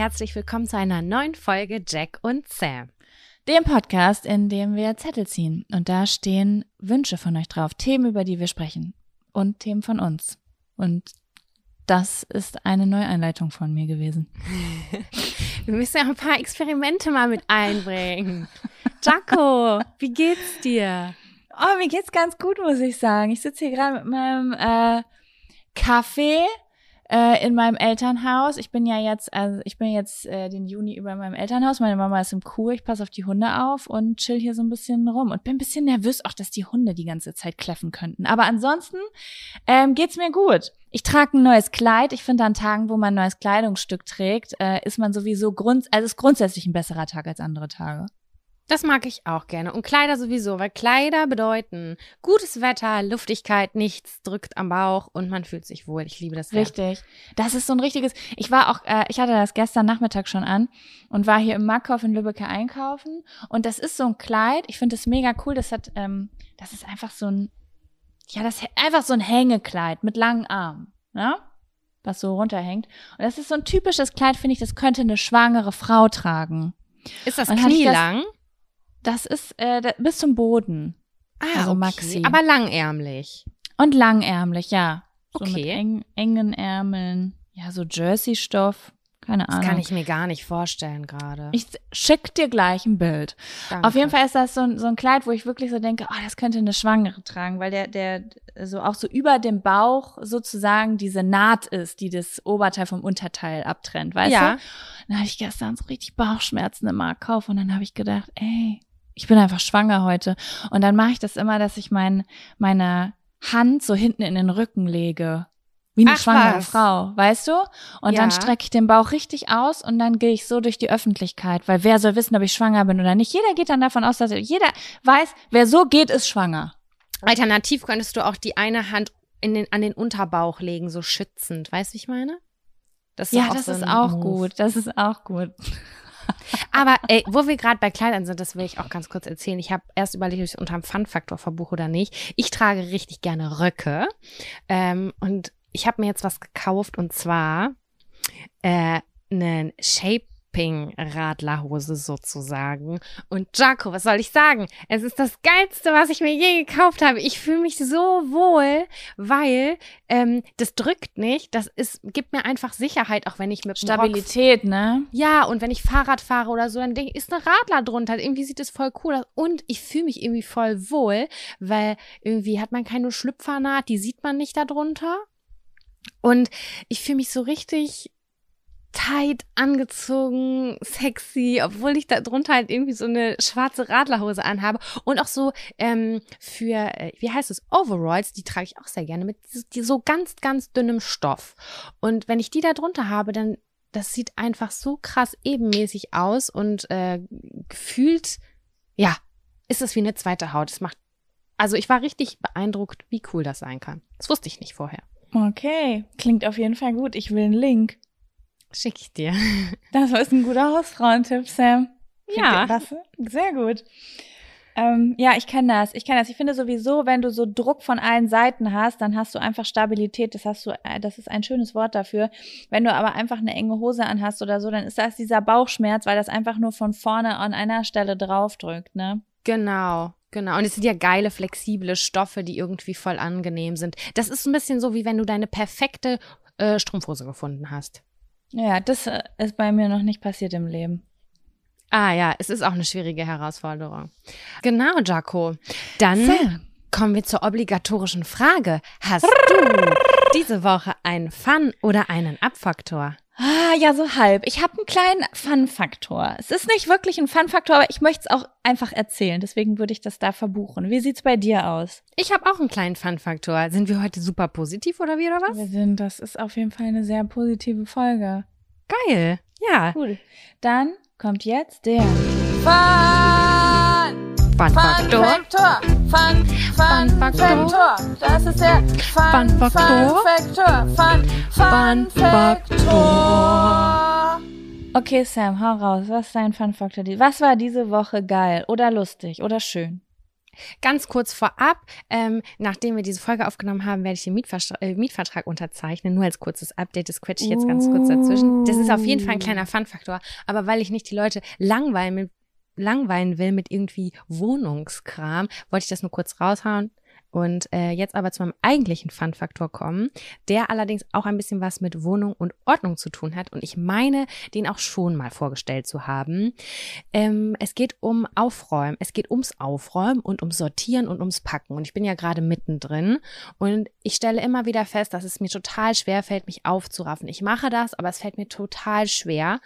herzlich willkommen zu einer neuen Folge Jack und Sam. Dem Podcast, in dem wir Zettel ziehen. Und da stehen Wünsche von euch drauf, Themen, über die wir sprechen. Und Themen von uns. Und das ist eine Neueinleitung von mir gewesen. wir müssen ja ein paar Experimente mal mit einbringen. Jaco, wie geht's dir? Oh, mir geht's ganz gut, muss ich sagen. Ich sitze hier gerade mit meinem äh, Kaffee äh, in meinem Elternhaus. Ich bin ja jetzt, also ich bin jetzt äh, den Juni über meinem Elternhaus. Meine Mama ist im Kur, ich passe auf die Hunde auf und chill hier so ein bisschen rum und bin ein bisschen nervös, auch dass die Hunde die ganze Zeit kläffen könnten. Aber ansonsten ähm, geht's mir gut. Ich trage ein neues Kleid. Ich finde an Tagen, wo man ein neues Kleidungsstück trägt, äh, ist man sowieso grund, also ist grundsätzlich ein besserer Tag als andere Tage. Das mag ich auch gerne. Und Kleider sowieso, weil Kleider bedeuten gutes Wetter, Luftigkeit, nichts drückt am Bauch und man fühlt sich wohl. Ich liebe das. Richtig. Das ist so ein richtiges. Ich war auch, äh, ich hatte das gestern Nachmittag schon an und war hier im Markov in Lübeck einkaufen. Und das ist so ein Kleid. Ich finde das mega cool. Das hat, ähm, das ist einfach so ein, ja, das ist einfach so ein Hängekleid mit langen Armen. Ne? Was so runterhängt. Und das ist so ein typisches Kleid, finde ich, das könnte eine schwangere Frau tragen. Ist das knielang? Das ist äh, bis zum Boden. Ah, also okay. Maxi. Aber langärmlich. Und langärmlich, ja. So okay. mit eng, engen Ärmeln. Ja, so Jersey-Stoff. Keine Ahnung. Das kann ich mir gar nicht vorstellen gerade. Ich schick dir gleich ein Bild. Danke. Auf jeden Fall ist das so ein, so ein Kleid, wo ich wirklich so denke, oh, das könnte eine Schwangere tragen, weil der, der so auch so über dem Bauch sozusagen diese Naht ist, die das Oberteil vom Unterteil abtrennt, weißt ja. du? Dann habe ich gestern so richtig Bauchschmerzen im Markauf und dann habe ich gedacht, ey, ich bin einfach schwanger heute. Und dann mache ich das immer, dass ich mein, meine Hand so hinten in den Rücken lege. Wie eine Ach, schwangere was. Frau, weißt du? Und ja. dann strecke ich den Bauch richtig aus und dann gehe ich so durch die Öffentlichkeit, weil wer soll wissen, ob ich schwanger bin oder nicht? Jeder geht dann davon aus, dass jeder weiß, wer so geht, ist schwanger. Alternativ könntest du auch die eine Hand in den, an den Unterbauch legen, so schützend. Weißt du, wie ich meine? Das ja, das so ist auch Move. gut. Das ist auch gut. Aber ey, wo wir gerade bei Kleidern sind, das will ich auch ganz kurz erzählen. Ich habe erst überlegt, ob ich es unter dem Fun-Faktor verbuche oder nicht. Ich trage richtig gerne Röcke. Ähm, und ich habe mir jetzt was gekauft und zwar äh, einen Shape Camping-Radlerhose sozusagen. Und Jaco, was soll ich sagen? Es ist das Geilste, was ich mir je gekauft habe. Ich fühle mich so wohl, weil ähm, das drückt nicht. Das ist, gibt mir einfach Sicherheit, auch wenn ich mit Stabilität, ne? Ja, und wenn ich Fahrrad fahre oder so, dann denke ich, ist ein Radler drunter. Irgendwie sieht es voll cool aus. Und ich fühle mich irgendwie voll wohl, weil irgendwie hat man keine Schlüpfernaht, die sieht man nicht darunter. Und ich fühle mich so richtig tight angezogen, sexy, obwohl ich da drunter halt irgendwie so eine schwarze Radlerhose anhabe und auch so ähm, für, äh, wie heißt es, Overalls, die trage ich auch sehr gerne mit so ganz, ganz dünnem Stoff. Und wenn ich die da drunter habe, dann das sieht einfach so krass ebenmäßig aus und äh, gefühlt, ja, ist es wie eine zweite Haut. Es macht, also ich war richtig beeindruckt, wie cool das sein kann. Das wusste ich nicht vorher. Okay, klingt auf jeden Fall gut. Ich will einen Link. Schick ich dir. Das ist ein guter Hausfrauentipp, Sam. Ja. Das, sehr gut. Ähm, ja, ich kenne das. Ich kenne das. Ich finde sowieso, wenn du so Druck von allen Seiten hast, dann hast du einfach Stabilität. Das hast du, äh, das ist ein schönes Wort dafür. Wenn du aber einfach eine enge Hose anhast oder so, dann ist das dieser Bauchschmerz, weil das einfach nur von vorne an einer Stelle draufdrückt, ne? Genau. Genau, und es sind ja geile, flexible Stoffe, die irgendwie voll angenehm sind. Das ist ein bisschen so, wie wenn du deine perfekte äh, Strumpfhose gefunden hast. Ja, das äh, ist bei mir noch nicht passiert im Leben. Ah ja, es ist auch eine schwierige Herausforderung. Genau, Jaco. Dann so. kommen wir zur obligatorischen Frage. Hast du diese Woche einen Fun oder einen Abfaktor? Ah, ja, so halb. Ich habe einen kleinen Fun-Faktor. Es ist nicht wirklich ein Fun-Faktor, aber ich möchte es auch einfach erzählen. Deswegen würde ich das da verbuchen. Wie sieht's bei dir aus? Ich habe auch einen kleinen Fun-Faktor. Sind wir heute super positiv oder wie oder was? Wir sind. Das ist auf jeden Fall eine sehr positive Folge. Geil. Ja. Cool. Dann kommt jetzt der Fun Fun Faktor. Fun, Fun, Fun Faktor. Das ist der Fun, Fun Faktor. Fun, Fun, Fun Faktor. Okay, Sam, hau raus. Was ist dein Fun Faktor? Was war diese Woche geil oder lustig oder schön? Ganz kurz vorab, ähm, nachdem wir diese Folge aufgenommen haben, werde ich den Mietvertrag, äh, Mietvertrag unterzeichnen. Nur als kurzes Update, das quetsche ich jetzt ganz kurz dazwischen. Das ist auf jeden Fall ein kleiner Fun-Faktor. Aber weil ich nicht die Leute langweilen, mit, langweilen will mit irgendwie Wohnungskram, wollte ich das nur kurz raushauen. Und äh, jetzt aber zu meinem eigentlichen Fun-Faktor kommen, der allerdings auch ein bisschen was mit Wohnung und Ordnung zu tun hat. Und ich meine, den auch schon mal vorgestellt zu haben. Ähm, es geht um Aufräumen. Es geht ums Aufräumen und ums Sortieren und ums Packen. Und ich bin ja gerade mittendrin. Und ich stelle immer wieder fest, dass es mir total schwer fällt, mich aufzuraffen. Ich mache das, aber es fällt mir total schwer.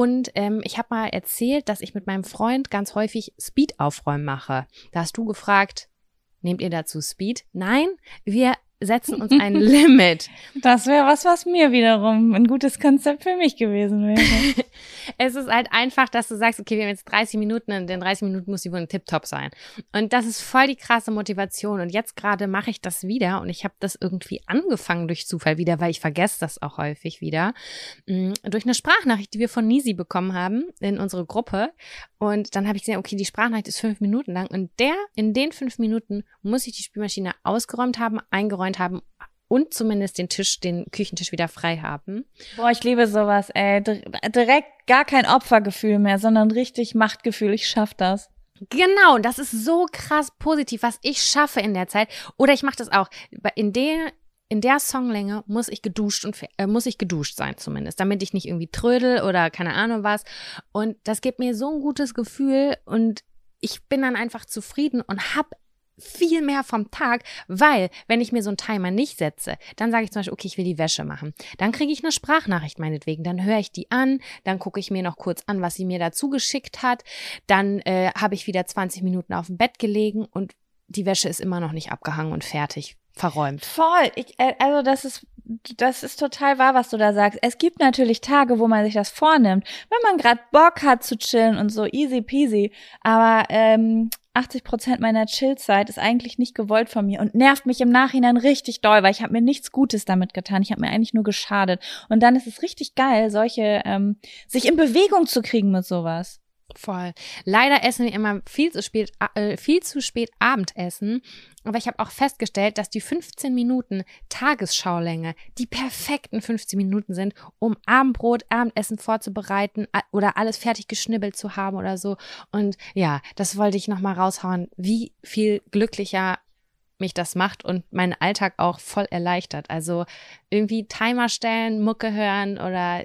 Und ähm, ich habe mal erzählt, dass ich mit meinem Freund ganz häufig Speed-Aufräumen mache. Da hast du gefragt, Nehmt ihr dazu Speed? Nein, wir setzen uns ein Limit. Das wäre was, was mir wiederum ein gutes Konzept für mich gewesen wäre. es ist halt einfach, dass du sagst, okay, wir haben jetzt 30 Minuten, in 30 Minuten muss die Wohnung tipptopp sein. Und das ist voll die krasse Motivation. Und jetzt gerade mache ich das wieder und ich habe das irgendwie angefangen durch Zufall wieder, weil ich vergesse das auch häufig wieder. Mm, durch eine Sprachnachricht, die wir von Nisi bekommen haben in unsere Gruppe. Und dann habe ich gesehen, okay, die Sprachnachricht ist fünf Minuten lang und der, in den fünf Minuten muss ich die Spülmaschine ausgeräumt haben, eingeräumt haben und zumindest den Tisch, den Küchentisch wieder frei haben. Boah, ich liebe sowas, ey. Direkt gar kein Opfergefühl mehr, sondern richtig Machtgefühl. Ich schaff das. Genau, das ist so krass positiv, was ich schaffe in der Zeit. Oder ich mache das auch. In der, in der Songlänge muss ich geduscht und äh, muss ich geduscht sein zumindest, damit ich nicht irgendwie trödel oder keine Ahnung was. Und das gibt mir so ein gutes Gefühl und ich bin dann einfach zufrieden und hab viel mehr vom Tag, weil wenn ich mir so einen Timer nicht setze, dann sage ich zum Beispiel, okay, ich will die Wäsche machen. Dann kriege ich eine Sprachnachricht meinetwegen, dann höre ich die an, dann gucke ich mir noch kurz an, was sie mir dazu geschickt hat, dann äh, habe ich wieder 20 Minuten auf dem Bett gelegen und die Wäsche ist immer noch nicht abgehangen und fertig verräumt. Voll. Ich, äh, also das ist das ist total wahr, was du da sagst. Es gibt natürlich Tage, wo man sich das vornimmt, wenn man gerade Bock hat zu chillen und so easy peasy. Aber ähm, 80 Prozent meiner Chillzeit ist eigentlich nicht gewollt von mir und nervt mich im Nachhinein richtig doll, weil ich habe mir nichts Gutes damit getan. Ich habe mir eigentlich nur geschadet. Und dann ist es richtig geil, solche ähm, sich in Bewegung zu kriegen mit sowas. Voll. Leider essen wir immer viel zu spät, äh, viel zu spät Abendessen. Aber ich habe auch festgestellt, dass die 15 Minuten Tagesschaulänge die perfekten 15 Minuten sind, um Abendbrot, Abendessen vorzubereiten oder alles fertig geschnibbelt zu haben oder so. Und ja, das wollte ich nochmal raushauen, wie viel glücklicher mich das macht und meinen Alltag auch voll erleichtert. Also irgendwie Timer stellen, Mucke hören oder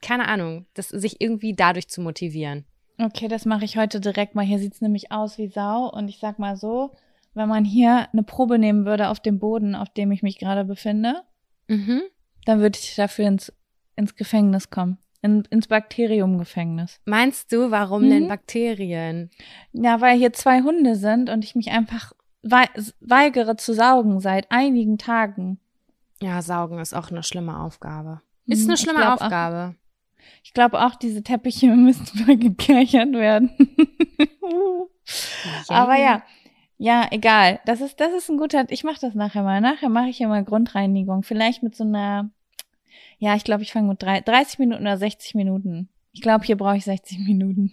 keine Ahnung, das sich irgendwie dadurch zu motivieren. Okay, das mache ich heute direkt mal. Hier sieht's nämlich aus wie Sau. Und ich sag mal so, wenn man hier eine Probe nehmen würde auf dem Boden, auf dem ich mich gerade befinde, mhm. dann würde ich dafür ins, ins Gefängnis kommen. In, ins Bakteriumgefängnis. Meinst du, warum mhm. denn Bakterien? Ja, weil hier zwei Hunde sind und ich mich einfach weigere zu saugen seit einigen Tagen. Ja, saugen ist auch eine schlimme Aufgabe. Ist mhm, eine schlimme Aufgabe. Ich glaube auch, diese Teppiche müssten mal gekerchert werden. Aber ja, ja, egal. Das ist, das ist ein guter, ich mache das nachher mal. Nachher mache ich ja mal Grundreinigung. Vielleicht mit so einer, ja, ich glaube, ich fange mit drei, 30 Minuten oder 60 Minuten. Ich glaube, hier brauche ich 60 Minuten.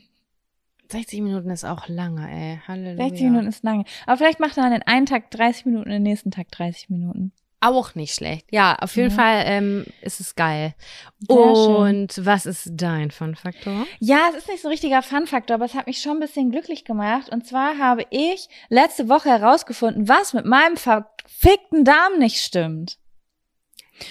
60 Minuten ist auch lange, ey. Halleluja. 60 Minuten ist lange. Aber vielleicht macht er an den einen Tag 30 Minuten, den nächsten Tag 30 Minuten. Auch nicht schlecht. Ja, auf jeden ja. Fall ähm, ist es geil. Sehr Und schön. was ist dein Fun-Faktor? Ja, es ist nicht so ein richtiger Fun-Faktor, aber es hat mich schon ein bisschen glücklich gemacht. Und zwar habe ich letzte Woche herausgefunden, was mit meinem verfickten Darm nicht stimmt.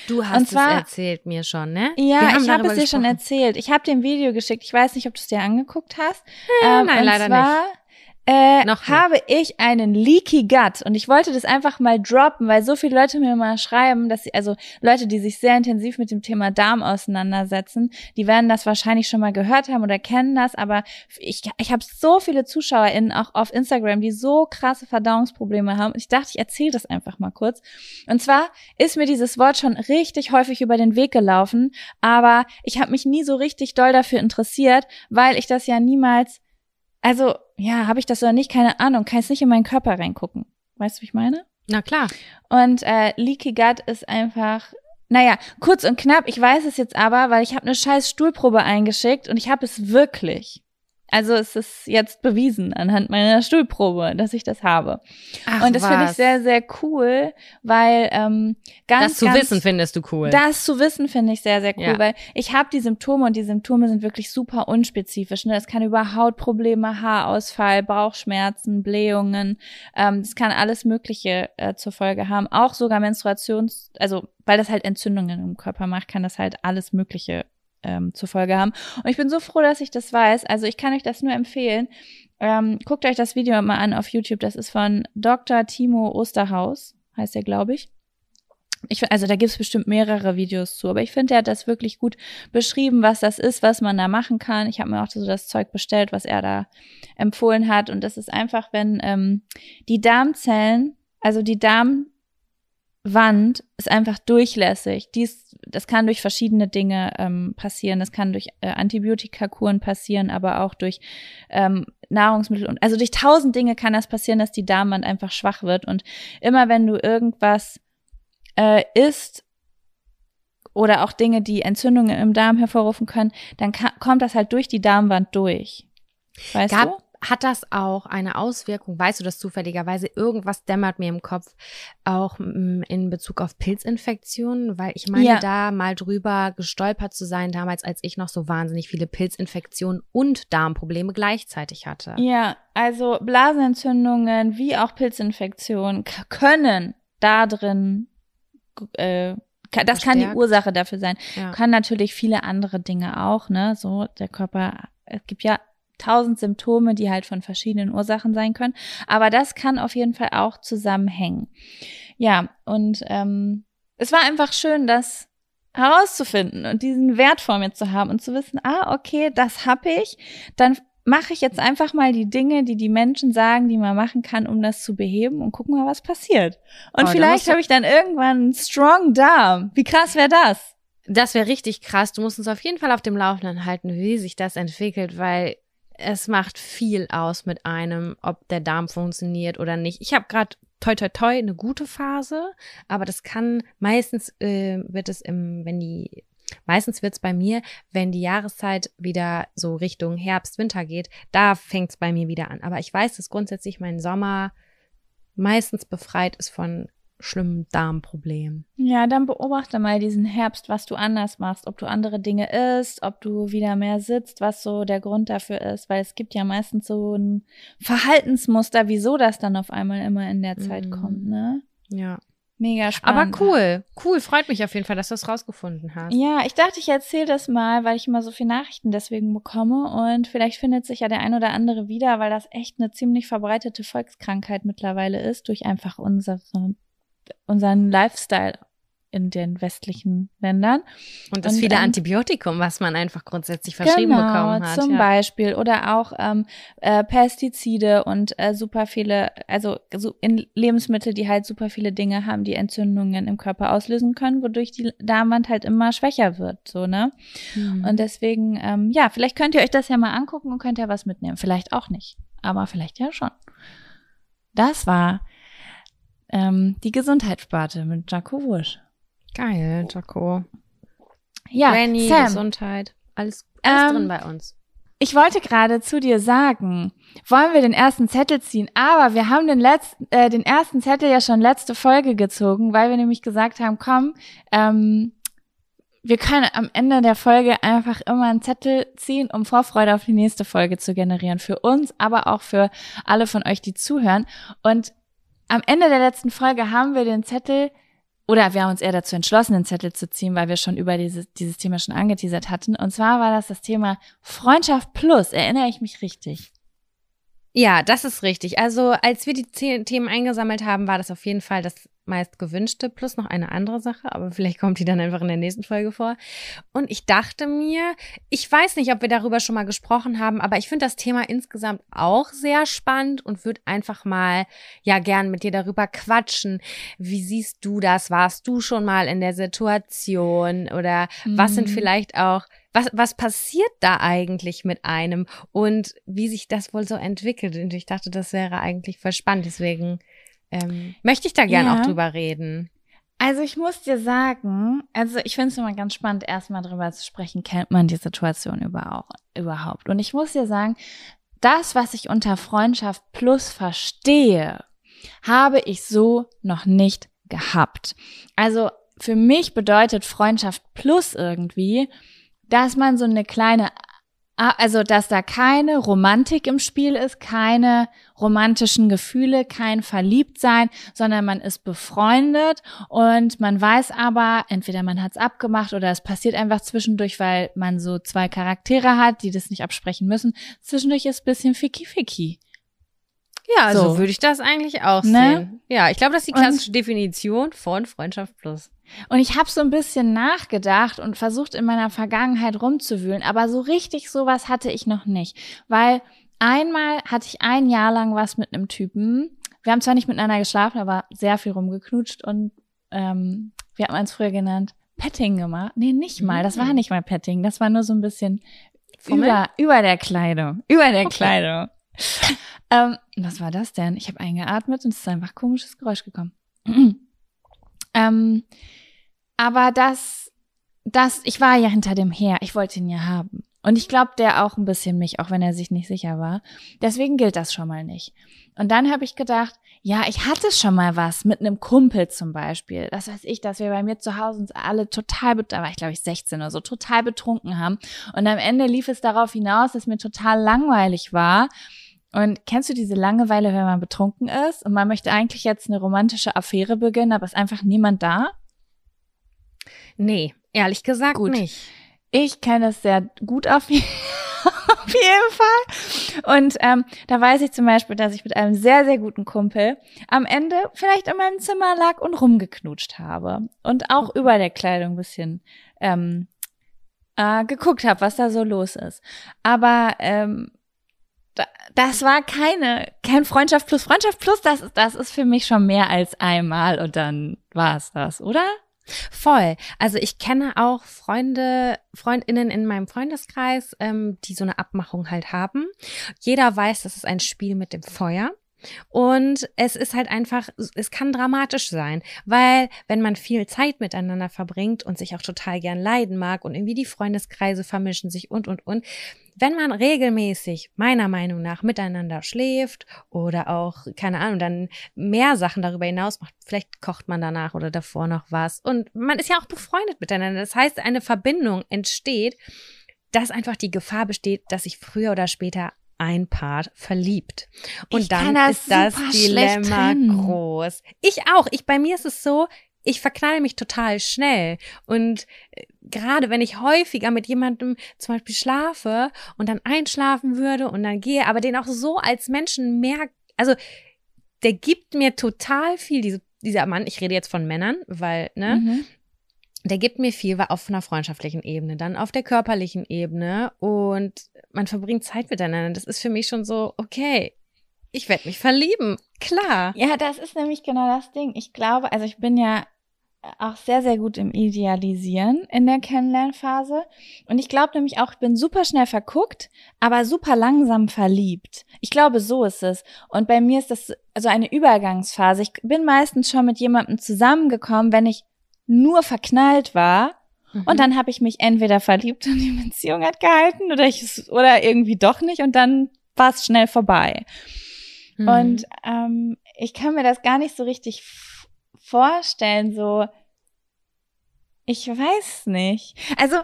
Du hast zwar, es erzählt mir schon, ne? Ja, ich habe es dir schon erzählt. Ich habe dir ein Video geschickt. Ich weiß nicht, ob du es dir angeguckt hast. Hm, ähm, nein, leider zwar, nicht äh, Noch habe ich einen Leaky Gut und ich wollte das einfach mal droppen, weil so viele Leute mir mal schreiben, dass sie, also Leute, die sich sehr intensiv mit dem Thema Darm auseinandersetzen, die werden das wahrscheinlich schon mal gehört haben oder kennen das, aber ich, ich habe so viele ZuschauerInnen auch auf Instagram, die so krasse Verdauungsprobleme haben. Ich dachte, ich erzähle das einfach mal kurz. Und zwar ist mir dieses Wort schon richtig häufig über den Weg gelaufen, aber ich habe mich nie so richtig doll dafür interessiert, weil ich das ja niemals also, ja, habe ich das oder nicht? Keine Ahnung. Kann jetzt nicht in meinen Körper reingucken. Weißt du, wie ich meine? Na klar. Und äh, Leaky Gut ist einfach, naja, kurz und knapp. Ich weiß es jetzt aber, weil ich habe eine scheiß Stuhlprobe eingeschickt und ich habe es wirklich. Also es ist jetzt bewiesen anhand meiner Stuhlprobe, dass ich das habe. Ach, und das finde ich sehr, sehr cool, weil ähm, ganz. Das zu ganz, wissen findest du cool. Das zu wissen finde ich sehr, sehr cool, ja. weil ich habe die Symptome und die Symptome sind wirklich super unspezifisch. Ne? Das kann über Hautprobleme, Haarausfall, Bauchschmerzen, Blähungen, ähm, das kann alles Mögliche äh, zur Folge haben. Auch sogar Menstruations, also weil das halt Entzündungen im Körper macht, kann das halt alles Mögliche ähm, zur Folge haben. Und ich bin so froh, dass ich das weiß. Also ich kann euch das nur empfehlen. Ähm, guckt euch das Video mal an auf YouTube. Das ist von Dr. Timo Osterhaus, heißt er, glaube ich. Ich, also da gibt's bestimmt mehrere Videos zu, aber ich finde, er hat das wirklich gut beschrieben, was das ist, was man da machen kann. Ich habe mir auch so das Zeug bestellt, was er da empfohlen hat. Und das ist einfach, wenn ähm, die Darmzellen, also die Darm, Wand ist einfach durchlässig. Dies, das kann durch verschiedene Dinge ähm, passieren. Das kann durch äh, Antibiotikakuren passieren, aber auch durch ähm, Nahrungsmittel und also durch tausend Dinge kann das passieren, dass die Darmwand einfach schwach wird. Und immer wenn du irgendwas äh, isst oder auch Dinge, die Entzündungen im Darm hervorrufen können, dann kommt das halt durch die Darmwand durch. Weißt Gab, du? Hat das auch eine Auswirkung? Weißt du das zufälligerweise? Irgendwas dämmert mir im Kopf, auch mm, in Bezug auf Pilzinfektionen, weil ich meine, ja. da mal drüber gestolpert zu sein, damals, als ich noch so wahnsinnig viele Pilzinfektionen und Darmprobleme gleichzeitig hatte. Ja, also Blasenentzündungen wie auch Pilzinfektionen können da drin äh, das kann die Ursache dafür sein. Ja. Kann natürlich viele andere Dinge auch, ne? So, der Körper, es gibt ja tausend Symptome, die halt von verschiedenen Ursachen sein können. Aber das kann auf jeden Fall auch zusammenhängen. Ja, und ähm, es war einfach schön, das herauszufinden und diesen Wert vor mir zu haben und zu wissen, ah, okay, das habe ich, dann mache ich jetzt einfach mal die Dinge, die die Menschen sagen, die man machen kann, um das zu beheben und gucken mal, was passiert. Und oh, vielleicht habe ich dann irgendwann einen Strong Darm. Wie krass wäre das? Das wäre richtig krass. Du musst uns auf jeden Fall auf dem Laufenden halten, wie sich das entwickelt, weil es macht viel aus mit einem, ob der Darm funktioniert oder nicht. Ich habe gerade toi toi toi eine gute Phase, aber das kann meistens äh, wird es im, wenn die Meistens wird es bei mir, wenn die Jahreszeit wieder so Richtung Herbst, Winter geht, da fängt es bei mir wieder an. Aber ich weiß, dass grundsätzlich mein Sommer meistens befreit ist von schlimmen Darmproblem. Ja, dann beobachte mal diesen Herbst, was du anders machst, ob du andere Dinge isst, ob du wieder mehr sitzt, was so der Grund dafür ist, weil es gibt ja meistens so ein Verhaltensmuster, wieso das dann auf einmal immer in der Zeit mhm. kommt, ne? Ja. Mega spannend. Aber cool, cool, freut mich auf jeden Fall, dass du es rausgefunden hast. Ja, ich dachte, ich erzähle das mal, weil ich immer so viele Nachrichten deswegen bekomme und vielleicht findet sich ja der ein oder andere wieder, weil das echt eine ziemlich verbreitete Volkskrankheit mittlerweile ist durch einfach unsere unseren Lifestyle in den westlichen Ländern. Und das und, viele ähm, Antibiotikum, was man einfach grundsätzlich verschrieben genau, bekommen hat. Zum ja. Beispiel. Oder auch ähm, äh, Pestizide und äh, super viele, also so in Lebensmittel, die halt super viele Dinge haben, die Entzündungen im Körper auslösen können, wodurch die Darmwand halt immer schwächer wird. So, ne? Mhm. Und deswegen, ähm, ja, vielleicht könnt ihr euch das ja mal angucken und könnt ja was mitnehmen. Vielleicht auch nicht. Aber vielleicht ja schon. Das war ähm, die Gesundheitssparte mit Jaco Wusch. Geil, Jaco. Ja, Granny, Sam, Gesundheit, alles, alles ähm, drin bei uns. Ich wollte gerade zu dir sagen, wollen wir den ersten Zettel ziehen, aber wir haben den letzten, äh, den ersten Zettel ja schon letzte Folge gezogen, weil wir nämlich gesagt haben, komm, ähm, wir können am Ende der Folge einfach immer einen Zettel ziehen, um Vorfreude auf die nächste Folge zu generieren. Für uns, aber auch für alle von euch, die zuhören. Und am Ende der letzten Folge haben wir den Zettel oder wir haben uns eher dazu entschlossen, den Zettel zu ziehen, weil wir schon über dieses, dieses Thema schon angeteasert hatten. Und zwar war das das Thema Freundschaft Plus. Erinnere ich mich richtig? Ja, das ist richtig. Also als wir die Themen eingesammelt haben, war das auf jeden Fall das meist gewünschte plus noch eine andere Sache, aber vielleicht kommt die dann einfach in der nächsten Folge vor. Und ich dachte mir, ich weiß nicht, ob wir darüber schon mal gesprochen haben, aber ich finde das Thema insgesamt auch sehr spannend und würde einfach mal ja gern mit dir darüber quatschen. Wie siehst du das? Warst du schon mal in der Situation oder mhm. was sind mhm. vielleicht auch was, was passiert da eigentlich mit einem und wie sich das wohl so entwickelt? Und ich dachte, das wäre eigentlich voll spannend. Deswegen ähm, möchte ich da gerne ja. auch drüber reden. Also ich muss dir sagen, also ich finde es immer ganz spannend, erstmal darüber zu sprechen, kennt man die Situation überhaupt. Und ich muss dir sagen, das, was ich unter Freundschaft plus verstehe, habe ich so noch nicht gehabt. Also für mich bedeutet Freundschaft plus irgendwie, dass man so eine kleine also, dass da keine Romantik im Spiel ist, keine romantischen Gefühle, kein Verliebtsein, sondern man ist befreundet und man weiß aber, entweder man hat es abgemacht oder es passiert einfach zwischendurch, weil man so zwei Charaktere hat, die das nicht absprechen müssen. Zwischendurch ist bisschen ficky-ficky. Ja, also so. würde ich das eigentlich auch ne? sehen. Ja, ich glaube, das ist die klassische und Definition von Freundschaft plus. Und ich habe so ein bisschen nachgedacht und versucht in meiner Vergangenheit rumzuwühlen, aber so richtig sowas hatte ich noch nicht, weil einmal hatte ich ein Jahr lang was mit einem Typen. Wir haben zwar nicht miteinander geschlafen, aber sehr viel rumgeknutscht und ähm, wie hat man es früher genannt? Petting gemacht. Nee, nicht mal. Das war mhm. nicht mal Petting. Das war nur so ein bisschen über, über der Kleidung. Über der okay. Kleidung. ähm, was war das denn? Ich habe eingeatmet und es ist einfach komisches Geräusch gekommen. ähm, aber das, das, ich war ja hinter dem her. Ich wollte ihn ja haben. Und ich glaube, der auch ein bisschen mich, auch wenn er sich nicht sicher war. Deswegen gilt das schon mal nicht. Und dann habe ich gedacht, ja, ich hatte schon mal was mit einem Kumpel zum Beispiel. Das weiß ich, dass wir bei mir zu Hause uns alle total, da war ich glaube ich 16 oder so, total betrunken haben. Und am Ende lief es darauf hinaus, dass mir total langweilig war. Und kennst du diese Langeweile, wenn man betrunken ist und man möchte eigentlich jetzt eine romantische Affäre beginnen, aber ist einfach niemand da? Nee, ehrlich gesagt gut. nicht. Ich kenne es sehr gut auf, auf jeden Fall. Und ähm, da weiß ich zum Beispiel, dass ich mit einem sehr, sehr guten Kumpel am Ende vielleicht in meinem Zimmer lag und rumgeknutscht habe. Und auch über der Kleidung ein bisschen ähm, äh, geguckt habe, was da so los ist. Aber ähm, das war keine, kein Freundschaft plus Freundschaft plus, das, das ist für mich schon mehr als einmal und dann war es das, oder? Voll. Also ich kenne auch Freunde, Freundinnen in meinem Freundeskreis, ähm, die so eine Abmachung halt haben. Jeder weiß, das ist ein Spiel mit dem Feuer. Und es ist halt einfach, es kann dramatisch sein, weil wenn man viel Zeit miteinander verbringt und sich auch total gern leiden mag und irgendwie die Freundeskreise vermischen sich und, und, und, wenn man regelmäßig, meiner Meinung nach, miteinander schläft oder auch, keine Ahnung, dann mehr Sachen darüber hinaus macht, vielleicht kocht man danach oder davor noch was und man ist ja auch befreundet miteinander. Das heißt, eine Verbindung entsteht, dass einfach die Gefahr besteht, dass sich früher oder später ein Part verliebt. Und ich dann das ist das Dilemma groß. Ich auch. Ich, bei mir ist es so, ich verknalle mich total schnell. Und äh, gerade wenn ich häufiger mit jemandem zum Beispiel schlafe und dann einschlafen würde und dann gehe, aber den auch so als Menschen merkt, also der gibt mir total viel, diese, dieser Mann, ich rede jetzt von Männern, weil, ne, mhm. der gibt mir viel auf einer freundschaftlichen Ebene, dann auf der körperlichen Ebene und man verbringt Zeit miteinander. Das ist für mich schon so, okay, ich werde mich verlieben. Klar. Ja, das ist nämlich genau das Ding. Ich glaube, also ich bin ja auch sehr, sehr gut im Idealisieren in der Kennenlernphase. Und ich glaube nämlich auch, ich bin super schnell verguckt, aber super langsam verliebt. Ich glaube, so ist es. Und bei mir ist das also eine Übergangsphase. Ich bin meistens schon mit jemandem zusammengekommen, wenn ich nur verknallt war. Mhm. Und dann habe ich mich entweder verliebt und die Beziehung hat gehalten oder ich oder irgendwie doch nicht und dann war es schnell vorbei. Mhm. Und ähm, ich kann mir das gar nicht so richtig vorstellen, so, ich weiß nicht. Also,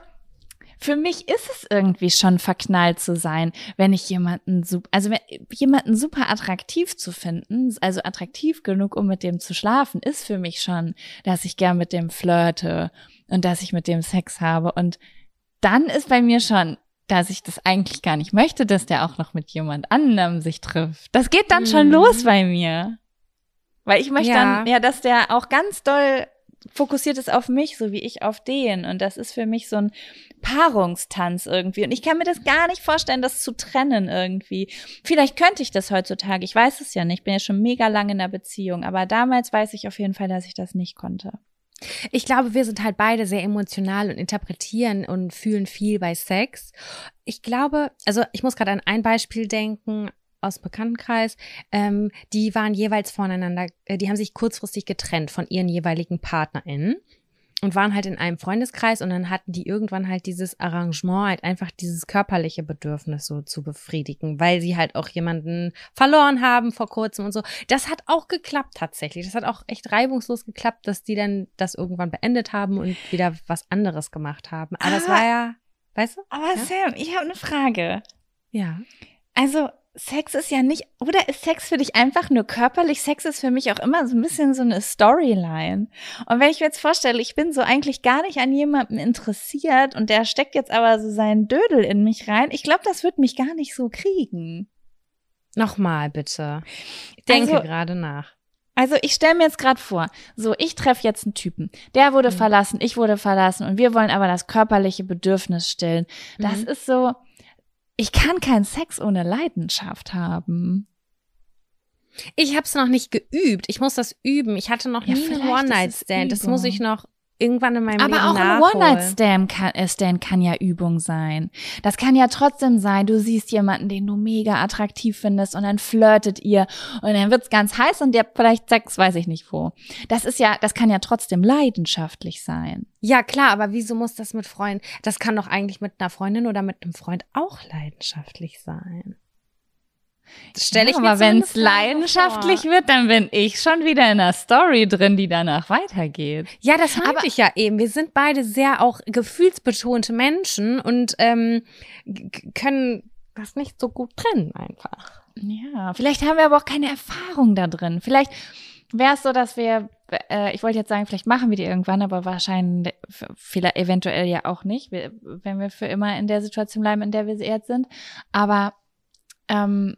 für mich ist es irgendwie schon verknallt zu sein, wenn ich jemanden, also jemanden super attraktiv zu finden, also attraktiv genug, um mit dem zu schlafen, ist für mich schon, dass ich gern mit dem flirte und dass ich mit dem Sex habe. Und dann ist bei mir schon, dass ich das eigentlich gar nicht möchte, dass der auch noch mit jemand anderem sich trifft. Das geht dann mhm. schon los bei mir. Weil ich möchte ja. dann, ja, dass der auch ganz doll fokussiert ist auf mich, so wie ich auf den. Und das ist für mich so ein Paarungstanz irgendwie. Und ich kann mir das gar nicht vorstellen, das zu trennen irgendwie. Vielleicht könnte ich das heutzutage. Ich weiß es ja nicht. Ich bin ja schon mega lange in einer Beziehung. Aber damals weiß ich auf jeden Fall, dass ich das nicht konnte. Ich glaube, wir sind halt beide sehr emotional und interpretieren und fühlen viel bei Sex. Ich glaube, also ich muss gerade an ein Beispiel denken aus Bekanntenkreis, ähm, die waren jeweils voneinander, äh, die haben sich kurzfristig getrennt von ihren jeweiligen PartnerInnen und waren halt in einem Freundeskreis und dann hatten die irgendwann halt dieses Arrangement, halt einfach dieses körperliche Bedürfnis so zu befriedigen, weil sie halt auch jemanden verloren haben vor kurzem und so. Das hat auch geklappt tatsächlich. Das hat auch echt reibungslos geklappt, dass die dann das irgendwann beendet haben und wieder was anderes gemacht haben. Aber es ah, war ja, weißt du? Aber ja? Sam, ich habe eine Frage. Ja. Also Sex ist ja nicht, oder ist Sex für dich einfach nur körperlich? Sex ist für mich auch immer so ein bisschen so eine Storyline. Und wenn ich mir jetzt vorstelle, ich bin so eigentlich gar nicht an jemandem interessiert und der steckt jetzt aber so seinen Dödel in mich rein, ich glaube, das wird mich gar nicht so kriegen. Nochmal bitte. Ich denke also, gerade nach. Also ich stelle mir jetzt gerade vor, so ich treffe jetzt einen Typen, der wurde mhm. verlassen, ich wurde verlassen und wir wollen aber das körperliche Bedürfnis stillen. Das mhm. ist so, ich kann keinen Sex ohne Leidenschaft haben. Ich habe es noch nicht geübt. Ich muss das üben. Ich hatte noch ja, nie einen One-Night-Stand. Das muss ich noch irgendwann in meinem Aber Leben auch ein One-Night-Stand kann, äh, Stand kann ja Übung sein. Das kann ja trotzdem sein, du siehst jemanden, den du mega attraktiv findest und dann flirtet ihr und dann wird's ganz heiß und ihr habt vielleicht Sex, weiß ich nicht wo. Das ist ja, das kann ja trotzdem leidenschaftlich sein. Ja, klar, aber wieso muss das mit Freunden? Das kann doch eigentlich mit einer Freundin oder mit einem Freund auch leidenschaftlich sein. Stelle ich ja, mir aber wenn es leidenschaftlich vor. wird, dann bin ich schon wieder in einer Story drin, die danach weitergeht. Ja, das meinte ich ja eben. Wir sind beide sehr auch gefühlsbetonte Menschen und ähm, können das nicht so gut trennen einfach. Ja, vielleicht haben wir aber auch keine Erfahrung da drin. Vielleicht wäre es so, dass wir, äh, ich wollte jetzt sagen, vielleicht machen wir die irgendwann, aber wahrscheinlich, vielleicht eventuell ja auch nicht, wenn wir für immer in der Situation bleiben, in der wir jetzt sind. Aber ähm,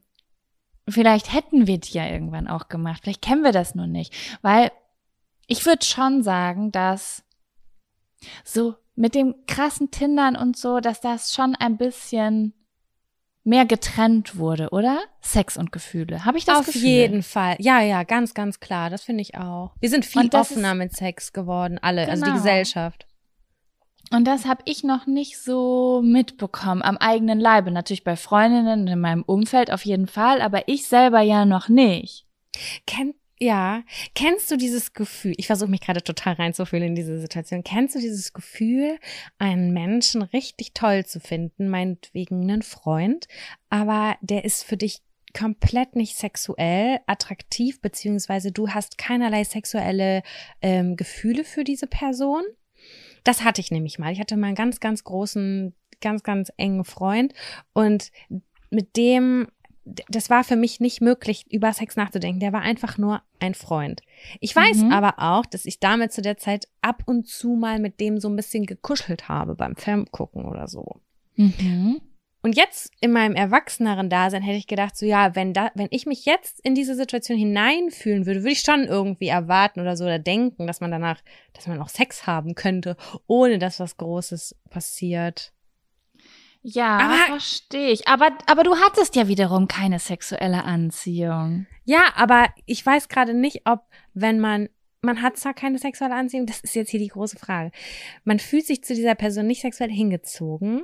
vielleicht hätten wir die ja irgendwann auch gemacht. Vielleicht kennen wir das nur nicht. Weil ich würde schon sagen, dass so mit dem krassen Tindern und so, dass das schon ein bisschen mehr getrennt wurde, oder? Sex und Gefühle. Habe ich das Auf Gefühl? jeden Fall. Ja, ja, ganz, ganz klar. Das finde ich auch. Wir sind viel offener mit Sex geworden, alle, genau. also die genau. Gesellschaft. Und das habe ich noch nicht so mitbekommen am eigenen Leibe. Natürlich bei Freundinnen in meinem Umfeld auf jeden Fall, aber ich selber ja noch nicht. Kennt ja, kennst du dieses Gefühl? Ich versuche mich gerade total reinzufühlen in diese Situation. Kennst du dieses Gefühl, einen Menschen richtig toll zu finden, meinetwegen einen Freund, aber der ist für dich komplett nicht sexuell attraktiv, beziehungsweise du hast keinerlei sexuelle ähm, Gefühle für diese Person? Das hatte ich nämlich mal. Ich hatte mal einen ganz, ganz großen, ganz, ganz engen Freund und mit dem das war für mich nicht möglich, über Sex nachzudenken. Der war einfach nur ein Freund. Ich weiß mhm. aber auch, dass ich damit zu der Zeit ab und zu mal mit dem so ein bisschen gekuschelt habe beim Filmgucken oder so. Mhm. Und jetzt in meinem erwachseneren Dasein hätte ich gedacht, so ja, wenn da, wenn ich mich jetzt in diese Situation hineinfühlen würde, würde ich schon irgendwie erwarten oder so oder denken, dass man danach, dass man auch Sex haben könnte, ohne dass was Großes passiert. Ja, aber, verstehe ich. Aber, aber du hattest ja wiederum keine sexuelle Anziehung. Ja, aber ich weiß gerade nicht, ob, wenn man, man hat zwar keine sexuelle Anziehung, das ist jetzt hier die große Frage. Man fühlt sich zu dieser Person nicht sexuell hingezogen,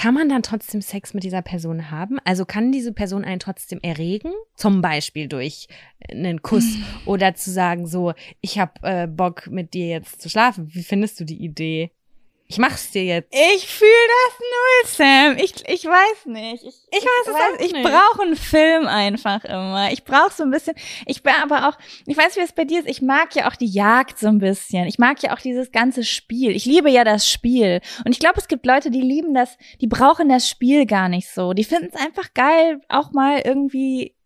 kann man dann trotzdem Sex mit dieser Person haben? Also kann diese Person einen trotzdem erregen? Zum Beispiel durch einen Kuss oder zu sagen so, ich habe äh, Bock mit dir jetzt zu schlafen. Wie findest du die Idee? Ich mach's dir jetzt. Ich fühle das null, Sam. Ich, ich weiß nicht. Ich, ich weiß es weiß, Ich brauche einen Film einfach immer. Ich brauche so ein bisschen. Ich bin aber auch, ich weiß, wie es bei dir ist. Ich mag ja auch die Jagd so ein bisschen. Ich mag ja auch dieses ganze Spiel. Ich liebe ja das Spiel. Und ich glaube, es gibt Leute, die lieben das, die brauchen das Spiel gar nicht so. Die finden es einfach geil, auch mal irgendwie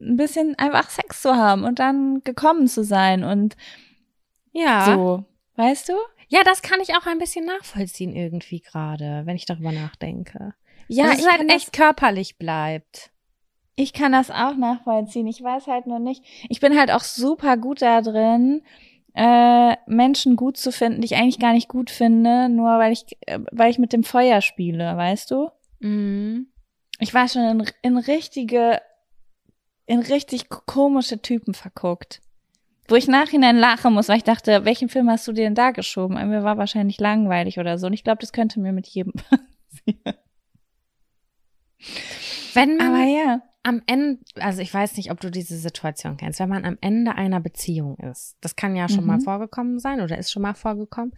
ein bisschen einfach Sex zu haben und dann gekommen zu sein und ja. So. Weißt du? Ja, das kann ich auch ein bisschen nachvollziehen irgendwie gerade, wenn ich darüber nachdenke. Ja, dass es halt echt körperlich bleibt. Ich kann das auch nachvollziehen. Ich weiß halt nur nicht. Ich bin halt auch super gut da drin, äh, Menschen gut zu finden, die ich eigentlich gar nicht gut finde, nur weil ich, äh, weil ich mit dem Feuer spiele, weißt du? Mhm. Ich war schon in, in richtige, in richtig komische Typen verguckt. Wo ich nachhinein lachen muss, weil ich dachte, welchen Film hast du dir denn da geschoben? Mir war wahrscheinlich langweilig oder so. Und ich glaube, das könnte mir mit jedem passieren. Wenn man Aber ja. am Ende, also ich weiß nicht, ob du diese Situation kennst, wenn man am Ende einer Beziehung ist, das kann ja schon Mhm. mal vorgekommen sein oder ist schon mal vorgekommen,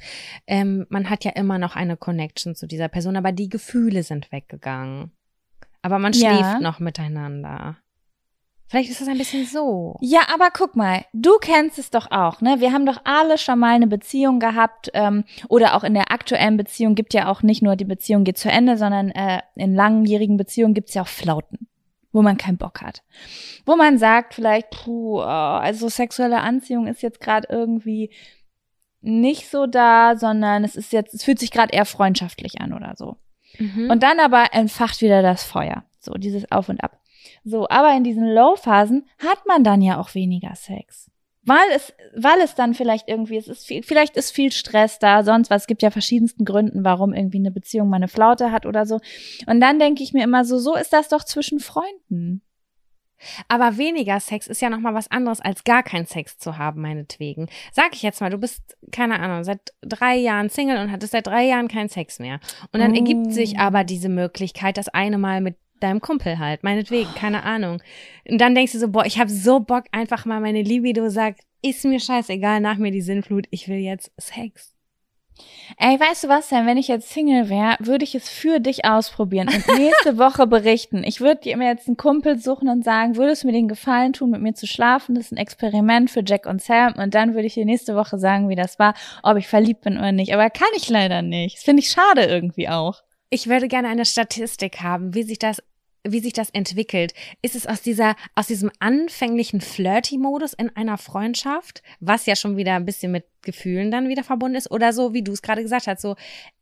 ähm, man hat ja immer noch eine Connection zu dieser Person, aber die Gefühle sind weggegangen. Aber man Ja. schläft noch miteinander. Vielleicht ist das ein bisschen so. Ja, aber guck mal, du kennst es doch auch, ne? Wir haben doch alle schon mal eine Beziehung gehabt ähm, oder auch in der aktuellen Beziehung gibt ja auch nicht nur die Beziehung geht zu Ende, sondern äh, in langjährigen Beziehungen gibt's ja auch Flauten, wo man keinen Bock hat, wo man sagt vielleicht, puh, oh, also sexuelle Anziehung ist jetzt gerade irgendwie nicht so da, sondern es ist jetzt, es fühlt sich gerade eher freundschaftlich an oder so. Mhm. Und dann aber entfacht wieder das Feuer. So, dieses Auf und Ab. So, aber in diesen Low-Phasen hat man dann ja auch weniger Sex. Weil es, weil es dann vielleicht irgendwie, es ist viel, vielleicht ist viel Stress da, sonst was. Es gibt ja verschiedensten Gründen, warum irgendwie eine Beziehung mal eine Flaute hat oder so. Und dann denke ich mir immer so, so ist das doch zwischen Freunden. Aber weniger Sex ist ja noch mal was anderes, als gar keinen Sex zu haben, meinetwegen. Sag ich jetzt mal, du bist, keine Ahnung, seit drei Jahren Single und hattest seit drei Jahren keinen Sex mehr. Und dann Oh. ergibt sich aber diese Möglichkeit, das eine Mal mit deinem Kumpel halt, meinetwegen, keine Ahnung. Und dann denkst du so, boah, ich habe so Bock, einfach mal meine Libido sagt, ist mir scheißegal, nach mir die Sinnflut, ich will jetzt Sex. Ey, weißt du was denn? Wenn ich jetzt Single wäre, würde ich es für dich ausprobieren und nächste Woche berichten. Ich würde dir mir jetzt einen Kumpel suchen und sagen, würdest du mir den Gefallen tun, mit mir zu schlafen? Das ist ein Experiment für Jack und Sam. Und dann würde ich dir nächste Woche sagen, wie das war, ob ich verliebt bin oder nicht. Aber kann ich leider nicht. Das finde ich schade irgendwie auch. Ich würde gerne eine Statistik haben, wie sich das wie sich das entwickelt. Ist es aus dieser, aus diesem anfänglichen Flirty-Modus in einer Freundschaft, was ja schon wieder ein bisschen mit Gefühlen dann wieder verbunden ist, oder so, wie du es gerade gesagt hast, so,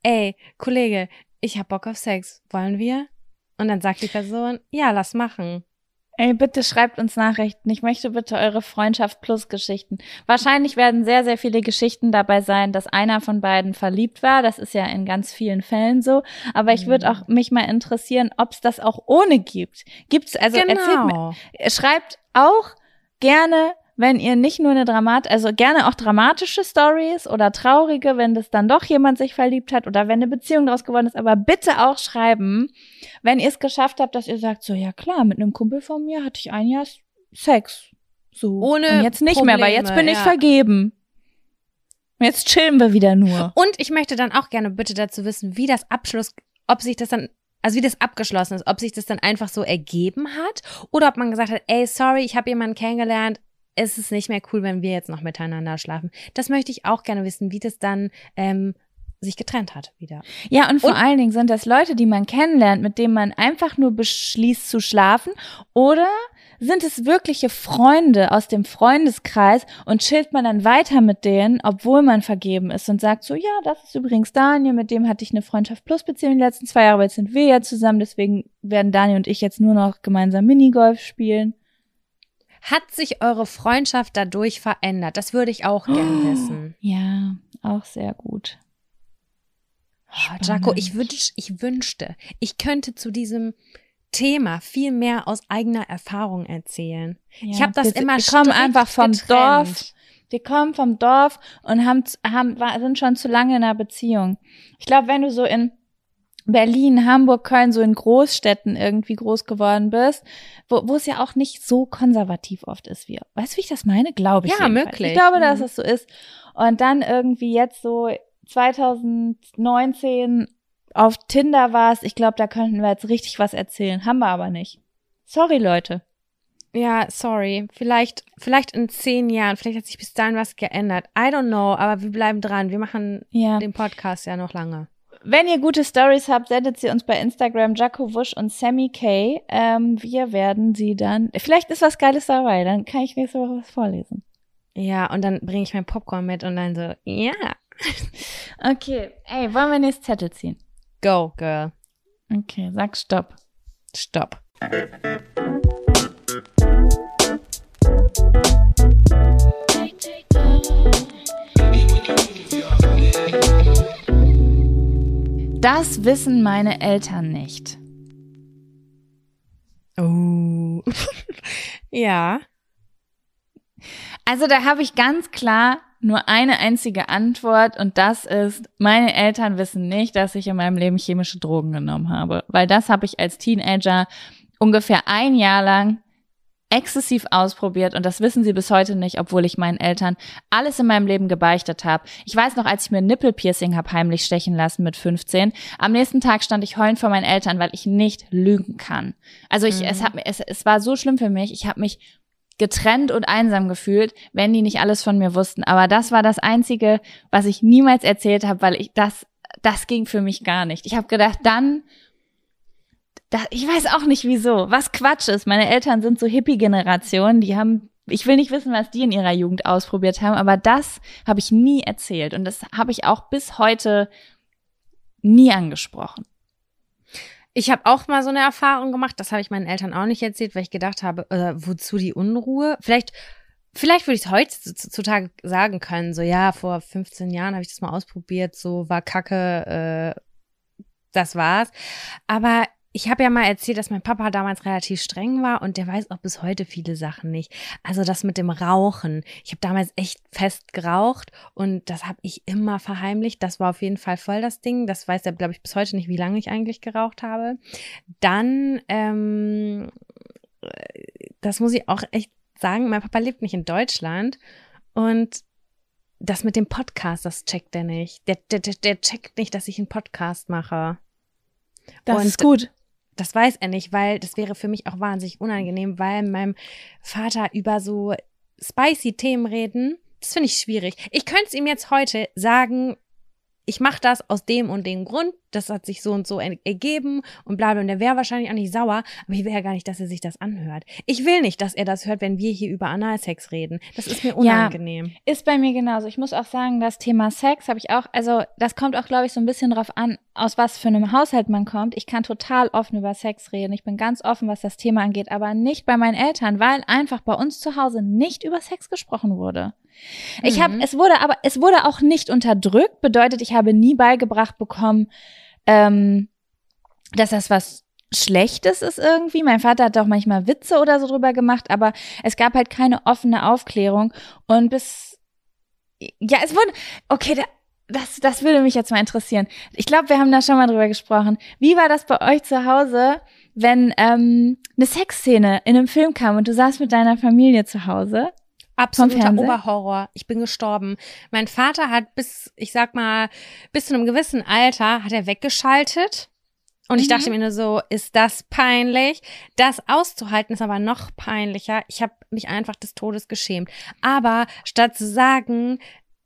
ey, Kollege, ich hab Bock auf Sex, wollen wir? Und dann sagt die Person, ja, lass machen. Ey, bitte schreibt uns Nachrichten. Ich möchte bitte eure Freundschaft plus Geschichten. Wahrscheinlich werden sehr, sehr viele Geschichten dabei sein, dass einer von beiden verliebt war. Das ist ja in ganz vielen Fällen so. Aber ich würde auch mich mal interessieren, ob es das auch ohne gibt. Gibt's, also erzählt mir, genau. schreibt auch gerne, wenn ihr nicht nur eine Dramat, also gerne auch dramatische Stories oder traurige, wenn das dann doch jemand sich verliebt hat oder wenn eine Beziehung daraus geworden ist, aber bitte auch schreiben, wenn ihr es geschafft habt, dass ihr sagt, so ja klar, mit einem Kumpel von mir hatte ich ein Jahr Sex. So. Ohne Und jetzt nicht mehr, weil jetzt bin Probleme, ich ja. vergeben. Jetzt chillen wir wieder nur. Und ich möchte dann auch gerne bitte dazu wissen, wie das Abschluss, ob sich das dann, also wie das abgeschlossen ist, ob sich das dann einfach so ergeben hat oder ob man gesagt hat, ey, sorry, ich habe jemanden kennengelernt, es ist nicht mehr cool, wenn wir jetzt noch miteinander schlafen. Das möchte ich auch gerne wissen, wie das dann ähm, sich getrennt hat wieder. Ja, und vor Und- allen Dingen sind das Leute, die man kennenlernt, mit denen man einfach nur beschließt zu schlafen oder sind es wirkliche Freunde aus dem Freundeskreis und chillt man dann weiter mit denen, obwohl man vergeben ist und sagt so, ja, das ist übrigens Daniel, mit dem hatte ich eine Freundschaft plus Beziehung die letzten zwei Jahre, aber jetzt sind wir ja zusammen, deswegen werden Daniel und ich jetzt nur noch gemeinsam Minigolf spielen. Hat sich eure Freundschaft dadurch verändert? Das würde ich auch gerne wissen. Ja, auch sehr gut. Oh, Jaco, ich, wünsch, ich wünschte, ich könnte zu diesem Thema viel mehr aus eigener Erfahrung erzählen. Ich hab das wir, immer Wir kommen einfach vom getrennt. Dorf. Wir kommen vom Dorf und haben, haben sind schon zu lange in einer Beziehung. Ich glaube, wenn du so in Berlin, Hamburg, Köln, so in Großstädten irgendwie groß geworden bist, wo, wo es ja auch nicht so konservativ oft ist wie. Weißt du, wie ich das meine? Glaube ich. Ja, jedenfalls. möglich. Ich glaube, dass Mhm. es so ist. Und dann irgendwie jetzt so 2019 auf Tinder warst, ich glaube, da könnten wir jetzt richtig was erzählen. Haben wir aber nicht. Sorry, Leute. Ja, sorry. Vielleicht, vielleicht in zehn Jahren, vielleicht hat sich bis dahin was geändert. I don't know, aber wir bleiben dran. Wir machen Ja. den Podcast ja noch lange. Wenn ihr gute Stories habt, sendet sie uns bei Instagram Jaco Wusch und Sammy K. Ähm, wir werden sie dann. Vielleicht ist was Geiles dabei, dann kann ich nächste Woche was vorlesen. Ja, und dann bringe ich mein Popcorn mit und dann so, ja, Okay. Ey, wollen wir nächstes Zettel ziehen? go, girl. Okay, sag Stopp. Stopp. Das wissen meine Eltern nicht. Oh. ja. Also da habe ich ganz klar nur eine einzige Antwort und das ist, meine Eltern wissen nicht, dass ich in meinem Leben chemische Drogen genommen habe, weil das habe ich als Teenager ungefähr ein Jahr lang exzessiv ausprobiert und das wissen sie bis heute nicht, obwohl ich meinen Eltern alles in meinem Leben gebeichtet habe. Ich weiß noch, als ich mir ein Nippelpiercing habe heimlich stechen lassen mit 15, am nächsten Tag stand ich heulend vor meinen Eltern, weil ich nicht lügen kann. Also ich, mhm. es, hat, es, es war so schlimm für mich, ich habe mich getrennt und einsam gefühlt, wenn die nicht alles von mir wussten. Aber das war das Einzige, was ich niemals erzählt habe, weil ich das, das ging für mich gar nicht. Ich habe gedacht, dann das, ich weiß auch nicht wieso. Was Quatsch ist. Meine Eltern sind so Hippie-Generation, die haben ich will nicht wissen, was die in ihrer Jugend ausprobiert haben, aber das habe ich nie erzählt und das habe ich auch bis heute nie angesprochen. Ich habe auch mal so eine Erfahrung gemacht, das habe ich meinen Eltern auch nicht erzählt, weil ich gedacht habe, äh, wozu die Unruhe? Vielleicht vielleicht würde ich es heutzutage sagen können, so ja, vor 15 Jahren habe ich das mal ausprobiert, so war Kacke, äh, das war's. Aber ich habe ja mal erzählt, dass mein Papa damals relativ streng war und der weiß auch bis heute viele Sachen nicht. Also das mit dem Rauchen. Ich habe damals echt fest geraucht und das habe ich immer verheimlicht. Das war auf jeden Fall voll das Ding. Das weiß er, glaube ich, bis heute nicht, wie lange ich eigentlich geraucht habe. Dann, ähm, das muss ich auch echt sagen, mein Papa lebt nicht in Deutschland und das mit dem Podcast, das checkt er nicht. Der, der, der checkt nicht, dass ich einen Podcast mache. Das und ist gut. Das weiß er nicht, weil das wäre für mich auch wahnsinnig unangenehm, weil meinem Vater über so spicy Themen reden. Das finde ich schwierig. Ich könnte es ihm jetzt heute sagen, ich mache das aus dem und dem Grund, das hat sich so und so ergeben und bla bla. Und der wäre wahrscheinlich auch nicht sauer, aber ich will ja gar nicht, dass er sich das anhört. Ich will nicht, dass er das hört, wenn wir hier über Analsex reden. Das ist mir unangenehm. Ja, ist bei mir genauso. Ich muss auch sagen, das Thema Sex habe ich auch, also das kommt auch, glaube ich, so ein bisschen drauf an, aus was für einem Haushalt man kommt. Ich kann total offen über Sex reden. Ich bin ganz offen, was das Thema angeht, aber nicht bei meinen Eltern, weil einfach bei uns zu Hause nicht über Sex gesprochen wurde. Ich habe, mhm. es wurde aber, es wurde auch nicht unterdrückt, bedeutet, ich habe nie beigebracht bekommen, ähm, dass das was Schlechtes ist irgendwie. Mein Vater hat auch manchmal Witze oder so drüber gemacht, aber es gab halt keine offene Aufklärung. Und bis, ja, es wurde, okay, da, das, das würde mich jetzt mal interessieren. Ich glaube, wir haben da schon mal drüber gesprochen. Wie war das bei euch zu Hause, wenn ähm, eine Sexszene in einem Film kam und du saßt mit deiner Familie zu Hause? Absoluter Oberhorror. Ich bin gestorben. Mein Vater hat bis, ich sag mal, bis zu einem gewissen Alter hat er weggeschaltet. Und ich dachte mhm. mir nur so, ist das peinlich? Das auszuhalten ist aber noch peinlicher. Ich habe mich einfach des Todes geschämt. Aber statt zu sagen,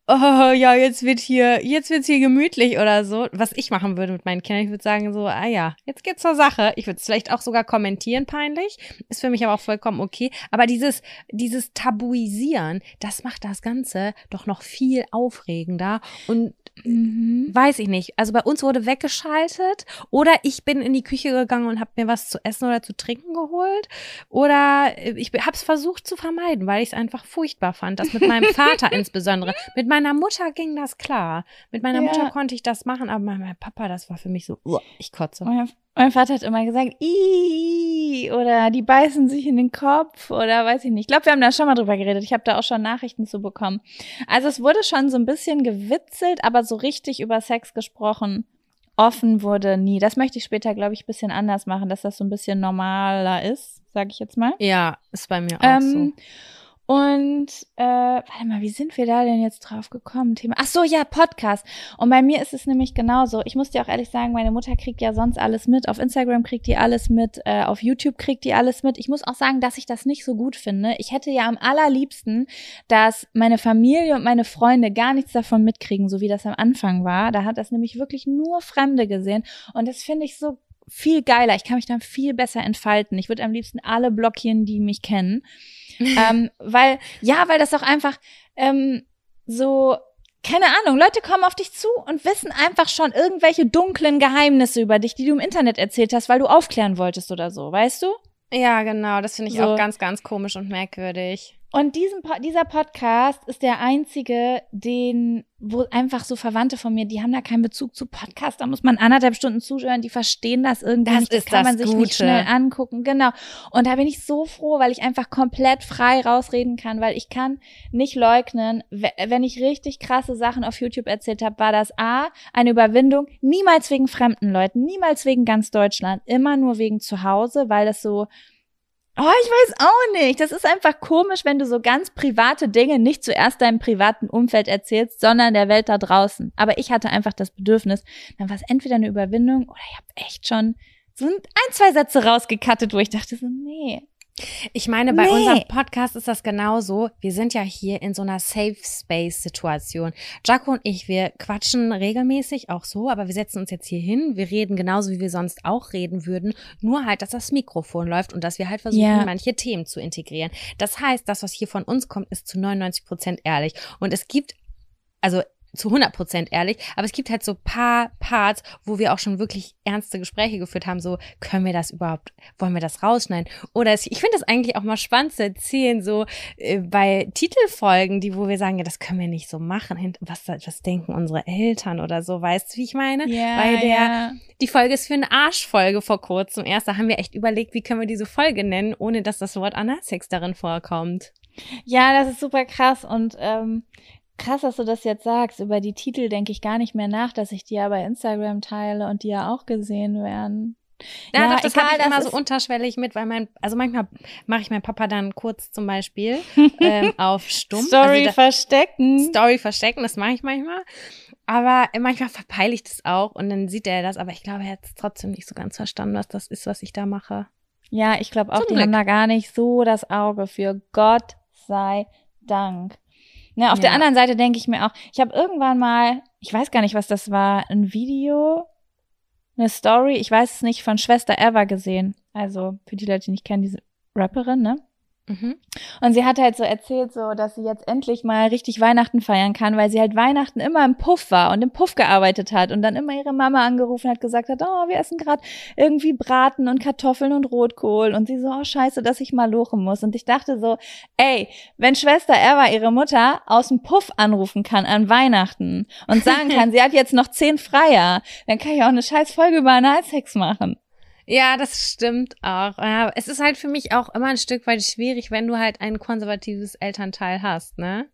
oh ja, jetzt wird hier, jetzt wird's hier gemütlich oder so. Was ich machen würde mit meinen Kindern, ich würde sagen so, ah ja, jetzt geht's zur Sache. Ich würde es vielleicht auch sogar kommentieren, peinlich. Ist für mich aber auch vollkommen okay. Aber dieses, dieses Tabuisieren, das macht das Ganze doch noch viel aufregender und Mhm. Weiß ich nicht. Also bei uns wurde weggeschaltet oder ich bin in die Küche gegangen und habe mir was zu essen oder zu trinken geholt oder ich habe es versucht zu vermeiden, weil ich es einfach furchtbar fand. Das mit meinem Vater insbesondere. Mit meiner Mutter ging das klar. Mit meiner ja. Mutter konnte ich das machen, aber mein, mein Papa, das war für mich so, ich kotze. Mein, mein Vater hat immer gesagt, Ii, oder die beißen sich in den Kopf oder weiß ich nicht. Ich glaube, wir haben da schon mal drüber geredet. Ich habe da auch schon Nachrichten zu bekommen. Also es wurde schon so ein bisschen gewitzelt, aber so richtig über Sex gesprochen offen wurde nie. Das möchte ich später, glaube ich, bisschen anders machen, dass das so ein bisschen normaler ist, sage ich jetzt mal. Ja, ist bei mir auch ähm, so. Und äh, warte mal, wie sind wir da denn jetzt drauf gekommen? Thema. Ach so, ja, Podcast. Und bei mir ist es nämlich genauso. Ich muss dir auch ehrlich sagen, meine Mutter kriegt ja sonst alles mit. Auf Instagram kriegt die alles mit, äh, auf YouTube kriegt die alles mit. Ich muss auch sagen, dass ich das nicht so gut finde. Ich hätte ja am allerliebsten, dass meine Familie und meine Freunde gar nichts davon mitkriegen, so wie das am Anfang war. Da hat das nämlich wirklich nur Fremde gesehen. Und das finde ich so viel geiler. Ich kann mich dann viel besser entfalten. Ich würde am liebsten alle blockieren, die mich kennen. ähm, weil, ja, weil das auch einfach ähm, so, keine Ahnung, Leute kommen auf dich zu und wissen einfach schon irgendwelche dunklen Geheimnisse über dich, die du im Internet erzählt hast, weil du aufklären wolltest oder so, weißt du? Ja, genau, das finde ich so. auch ganz, ganz komisch und merkwürdig. Und diesen, dieser Podcast ist der einzige, den, wo einfach so Verwandte von mir, die haben da keinen Bezug zu Podcast, da muss man anderthalb Stunden zuhören, die verstehen das irgendwie das nicht, das kann das man sich Gute. nicht schnell angucken, genau. Und da bin ich so froh, weil ich einfach komplett frei rausreden kann, weil ich kann nicht leugnen, wenn ich richtig krasse Sachen auf YouTube erzählt habe, war das A, eine Überwindung, niemals wegen fremden Leuten, niemals wegen ganz Deutschland, immer nur wegen zu Hause, weil das so, Oh, ich weiß auch nicht. Das ist einfach komisch, wenn du so ganz private Dinge nicht zuerst deinem privaten Umfeld erzählst, sondern der Welt da draußen. Aber ich hatte einfach das Bedürfnis, dann war es entweder eine Überwindung oder ich habe echt schon so ein, zwei Sätze rausgekattet, wo ich dachte so, nee, ich meine, bei Nee. unserem Podcast ist das genauso. Wir sind ja hier in so einer Safe Space Situation. Jaco und ich, wir quatschen regelmäßig auch so, aber wir setzen uns jetzt hier hin. Wir reden genauso, wie wir sonst auch reden würden. Nur halt, dass das Mikrofon läuft und dass wir halt versuchen, Ja. manche Themen zu integrieren. Das heißt, das, was hier von uns kommt, ist zu 99 Prozent ehrlich. Und es gibt, also zu 100 Prozent ehrlich, aber es gibt halt so paar Parts, wo wir auch schon wirklich ernste Gespräche geführt haben, so, können wir das überhaupt, wollen wir das rausschneiden? Oder es, ich finde das eigentlich auch mal spannend zu erzählen, so äh, bei Titelfolgen, die, wo wir sagen, ja, das können wir nicht so machen, was, was denken unsere Eltern oder so, weißt du, wie ich meine? Ja, Bei der, ja. die Folge ist für eine Arschfolge vor kurzem erst, da haben wir echt überlegt, wie können wir diese Folge nennen, ohne dass das Wort Analsex darin vorkommt. Ja, das ist super krass und ähm, krass, dass du das jetzt sagst. Über die Titel denke ich gar nicht mehr nach, dass ich die ja bei Instagram teile und die ja auch gesehen werden. Ja, Ja, doch, das habe ich immer so unterschwellig mit, weil mein, also manchmal mache ich meinen Papa dann kurz zum Beispiel ähm, auf stumm. Story also verstecken. da, Story verstecken, das mache ich manchmal. Aber manchmal verpeile ich das auch und dann sieht er das, aber ich glaube, er hat es trotzdem nicht so ganz verstanden, was das ist, was ich da mache. Ja, ich glaube auch, Zum die Glück. haben da gar nicht so das Auge für. Gott sei Dank. Ne, auf der Ja. anderen Seite denke ich mir auch, ich habe irgendwann mal, ich weiß gar nicht, was das war, ein Video, eine Story, ich weiß es nicht, von Schwester Eva gesehen. Also für die Leute, die nicht kennen, diese Rapperin, ne? Mhm. Und sie hat halt so erzählt, so, dass sie jetzt endlich mal richtig Weihnachten feiern kann, weil sie halt Weihnachten immer im Puff war und im Puff gearbeitet hat und dann immer ihre Mama angerufen hat, gesagt hat, oh, wir essen gerade irgendwie Braten und Kartoffeln und Rotkohl und sie so, oh scheiße, dass ich mal lochen muss. Und ich dachte so, ey, wenn Schwester Eva ihre Mutter aus dem Puff anrufen kann an Weihnachten und sagen kann, sie hat jetzt noch zehn Freier, dann kann ich auch eine scheiß Folge über Analsex machen. Ja, das stimmt auch. Ja, es ist halt für mich auch immer ein Stück weit schwierig, wenn du halt ein konservatives Elternteil hast, ne?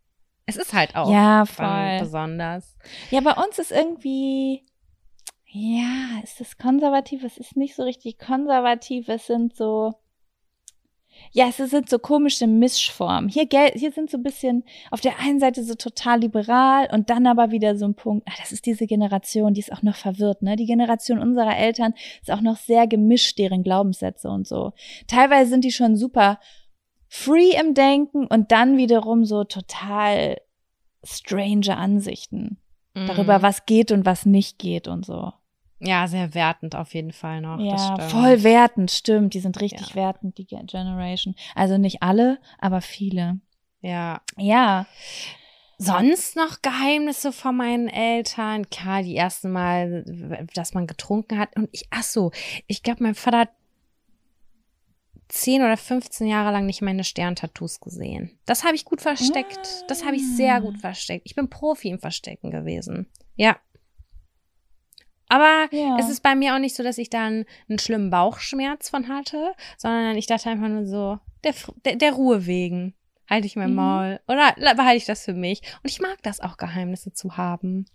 Es ist halt auch Ja, voll. besonders. Ja, bei uns ist irgendwie, ja, ist es konservativ? Es ist nicht so richtig konservativ. Es sind so, ja, es sind so komische Mischformen. Hier, hier sind so ein bisschen auf der einen Seite so total liberal und dann aber wieder so ein Punkt, ah, das ist diese Generation, die ist auch noch verwirrt, ne? Die Generation unserer Eltern ist auch noch sehr gemischt, deren Glaubenssätze und so. Teilweise sind die schon super free im Denken und dann wiederum so total strange Ansichten darüber, Mhm. was geht und was nicht geht und so. Ja, sehr wertend auf jeden Fall noch. ja, voll wertend, stimmt. Die sind richtig Ja. wertend, die Ge- Generation. Also nicht alle, aber viele. Ja. Ja. Sonst noch Geheimnisse von meinen Eltern? Klar, die ersten Mal, dass man getrunken hat. Und ich, ach so, ich glaube, mein Vater hat 10 oder 15 Jahre lang nicht meine Sterntattoos gesehen. Das habe ich gut versteckt. Das habe ich sehr gut versteckt. Ich bin Profi im Verstecken gewesen. Ja. Aber Ja. es ist bei mir auch nicht so, dass ich da einen, einen schlimmen Bauchschmerz von hatte, sondern ich dachte einfach nur so, der, der, der Ruhe wegen halte ich mein Mhm. Maul oder behalte ich das für mich. Und ich mag das auch, Geheimnisse zu haben.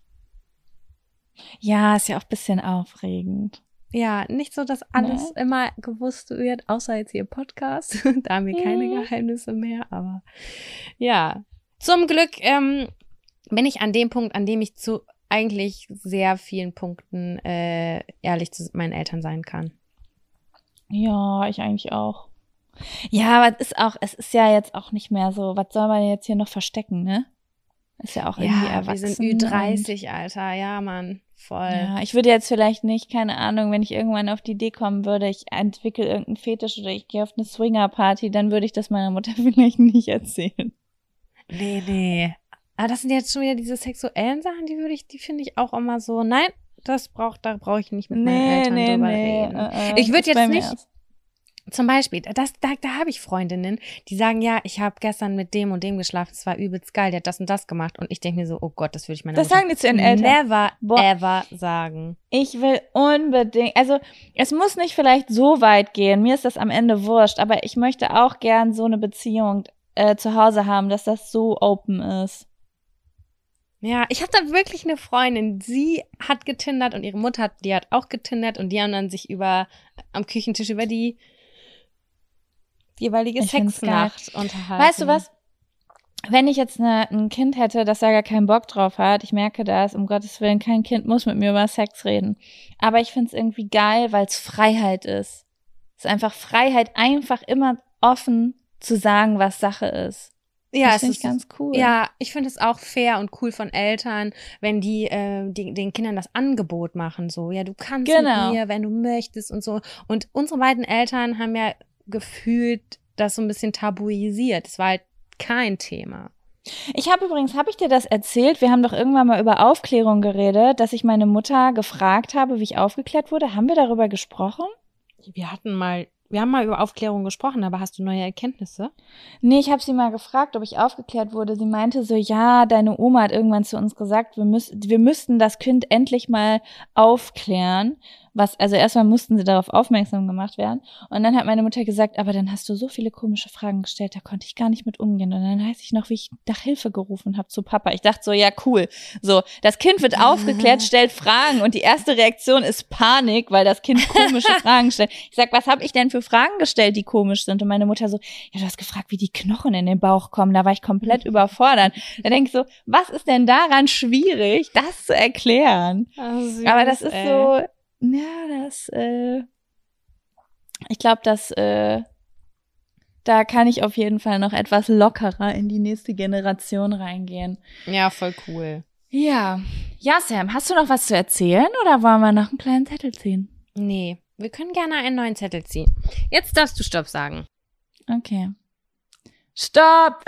Ja, ist ja auch ein bisschen aufregend. Ja, nicht so, dass alles Ne? immer gewusst wird, außer jetzt hier im Podcast. da haben wir keine Mhm. Geheimnisse mehr, aber ja. Zum Glück ähm, bin ich an dem Punkt, an dem ich zu eigentlich sehr vielen Punkten äh, ehrlich zu meinen Eltern sein kann. Ja, ich eigentlich auch. Ja, aber es ist auch, es ist ja jetzt auch nicht mehr so, was soll man jetzt hier noch verstecken, ne? Ist ja auch irgendwie Ja, wir erwachsen. sind und- Ü30, Alter. Ja, Mann, voll. Ja, ich würde jetzt vielleicht nicht, keine Ahnung, wenn ich irgendwann auf die Idee kommen würde, ich entwickle irgendeinen Fetisch oder ich gehe auf eine Swinger-Party, dann würde ich das meiner Mutter vielleicht nicht erzählen. Nee, nee. Aber das sind jetzt schon wieder diese sexuellen Sachen, die würde ich, die finde ich auch immer so, nein, das braucht, da brauche ich nicht mit meinen Eltern drüber reden. äh, äh, Ich würd ist bei jetzt nicht- erst. Zum Beispiel, das, da, da habe ich Freundinnen, die sagen, ja, ich habe gestern mit dem und dem geschlafen, es war übelst geil, der hat das und das gemacht. Und ich denke mir so, oh Gott, das würde ich meiner Das Mutter sagen die zu ihren Eltern. never, Boah. ever sagen. Ich will unbedingt, also es muss nicht vielleicht so weit gehen, mir ist das am Ende wurscht, aber ich möchte auch gern so eine Beziehung äh, zu Hause haben, dass das so open ist. Ja, ich habe da wirklich eine Freundin, sie hat getindert und ihre Mutter hat, die hat auch getindert und die haben dann sich über, am Küchentisch über die jeweilige Ich Sexnacht unterhalten. Weißt du was? Wenn ich jetzt eine, ein Kind hätte, das da gar keinen Bock drauf hat, ich merke das, um Gottes Willen, kein Kind muss mit mir über Sex reden. Aber ich find's irgendwie geil, weil es Freiheit ist. Es ist einfach Freiheit, einfach immer offen zu sagen, was Sache ist. Ja, das es finde ich ist ganz cool. Ja, ich finde es auch fair und cool von Eltern, wenn die, äh, die den Kindern das Angebot machen, so, ja, du kannst Genau. mit mir, wenn du möchtest und so. Und unsere beiden Eltern haben ja gefühlt das so ein bisschen tabuisiert. Es war halt kein Thema. Ich habe übrigens, habe ich dir das erzählt? Wir haben doch irgendwann mal über Aufklärung geredet, dass ich meine Mutter gefragt habe, wie ich aufgeklärt wurde. Haben wir darüber gesprochen? Wir hatten mal, wir haben mal über Aufklärung gesprochen, aber hast du neue Erkenntnisse? Nee, ich habe sie mal gefragt, ob ich aufgeklärt wurde. Sie meinte so, ja, deine Oma hat irgendwann zu uns gesagt, wir, müß, wir müssten das Kind endlich mal aufklären. Was, also erstmal mussten sie darauf aufmerksam gemacht werden. Und dann hat meine Mutter gesagt, aber dann hast du so viele komische Fragen gestellt, da konnte ich gar nicht mit umgehen. Und dann weiß ich noch, wie ich nach Hilfe gerufen habe zu Papa. Ich dachte so, ja, cool. So, das Kind wird aufgeklärt, stellt Fragen und die erste Reaktion ist Panik, weil das Kind komische Fragen stellt. Ich sag, was habe ich denn für Fragen gestellt, die komisch sind? Und meine Mutter so, ja, du hast gefragt, wie die Knochen in den Bauch kommen. Da war ich komplett überfordert. Da denke ich so, was ist denn daran schwierig, das zu erklären? Aber das ist so, ja, das, äh, ich glaube, das, äh, da kann ich auf jeden Fall noch etwas lockerer in die nächste Generation reingehen. Ja, voll cool. Ja. Ja, Sam, hast du noch was zu erzählen oder wollen wir noch einen kleinen Zettel ziehen? Nee, wir können gerne einen neuen Zettel ziehen. Jetzt darfst du Stopp sagen. Okay. Stopp!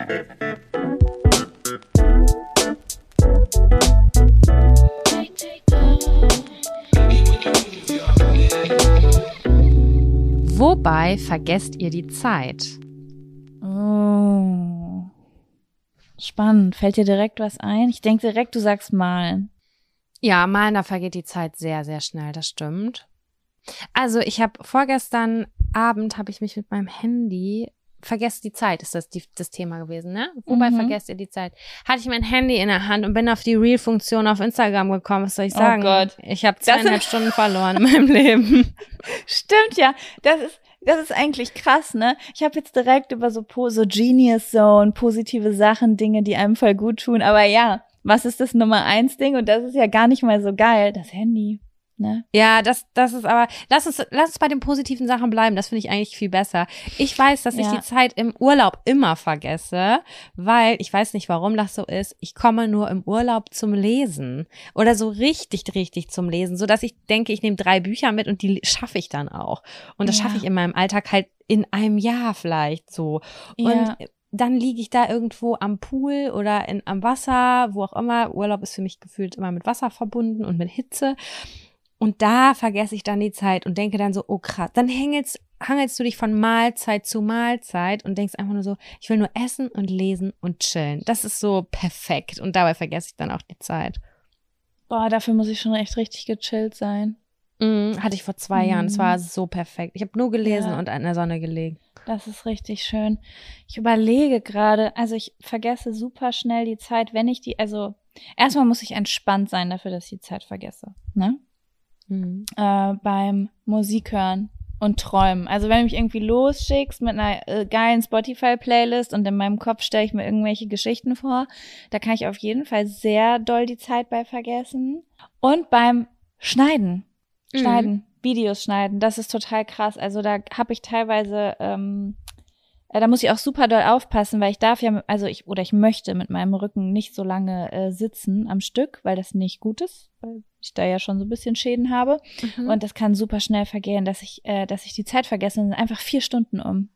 Wobei vergesst ihr die Zeit? Oh. Spannend. Fällt dir direkt was ein? Ich denke direkt, du sagst malen. Ja, malen, da vergeht die Zeit sehr, sehr schnell, das stimmt. Also ich habe vorgestern Abend habe ich mich mit meinem Handy vergesst die Zeit ist das die, das Thema gewesen, ne? Wobei Mhm. vergesst ihr die Zeit? Hatte ich mein Handy in der Hand und bin auf die Reel-Funktion auf Instagram gekommen. Was soll ich Oh sagen? Gott. Ich habe zweieinhalb Stunden verloren in meinem Leben. Stimmt ja. Das ist, das ist eigentlich krass, ne? Ich habe jetzt direkt über so, so Genius Zone, positive Sachen, Dinge, die einem voll gut tun. Aber ja, was ist das Nummer eins Ding? Und das ist ja gar nicht mal so geil. Das Handy, ne? Ja, das, das ist aber, lass uns, lass uns bei den positiven Sachen bleiben. Das finde ich eigentlich viel besser. Ich weiß, dass ich Ja. die Zeit im Urlaub immer vergesse, weil ich weiß nicht, warum das so ist. Ich komme nur im Urlaub zum Lesen oder so richtig, richtig zum Lesen, so dass ich denke, ich nehme drei Bücher mit und die schaffe ich dann auch. Und das Ja. schaffe ich in meinem Alltag halt in einem Jahr vielleicht so. Ja. Und dann liege ich da irgendwo am Pool oder in, am Wasser, wo auch immer. Urlaub ist für mich gefühlt immer mit Wasser verbunden und mit Hitze. Und da vergesse ich dann die Zeit und denke dann so, oh krass. Dann hängelst, hangelst du dich von Mahlzeit zu Mahlzeit und denkst einfach nur so, ich will nur essen und lesen und chillen. Das ist so perfekt. Und dabei vergesse ich dann auch die Zeit. Boah, dafür muss ich schon echt richtig gechillt sein. Mhm, hatte ich vor zwei Jahren. Es Mhm. war so perfekt. Ich habe nur gelesen Ja. und an der Sonne gelegen. Das ist richtig schön. Ich überlege gerade, also ich vergesse super schnell die Zeit, wenn ich die, also erstmal muss ich entspannt sein dafür, dass ich die Zeit vergesse. Ne? Mhm. äh, beim Musik hören und träumen. Also wenn du mich irgendwie losschickst mit einer äh, geilen Spotify-Playlist und in meinem Kopf stelle ich mir irgendwelche Geschichten vor, da kann ich auf jeden Fall sehr doll die Zeit bei vergessen. Und beim Schneiden, Mhm. schneiden, Videos schneiden, das ist total krass. Also da habe ich teilweise ähm, äh, da muss ich auch super doll aufpassen, weil ich darf ja, also ich, oder ich möchte mit meinem Rücken nicht so lange äh, sitzen am Stück, weil das nicht gut ist, weil ich da ja schon so ein bisschen Schäden habe. Mhm. Und das kann super schnell vergehen, dass ich, äh, dass ich die Zeit vergesse und sind einfach vier Stunden um.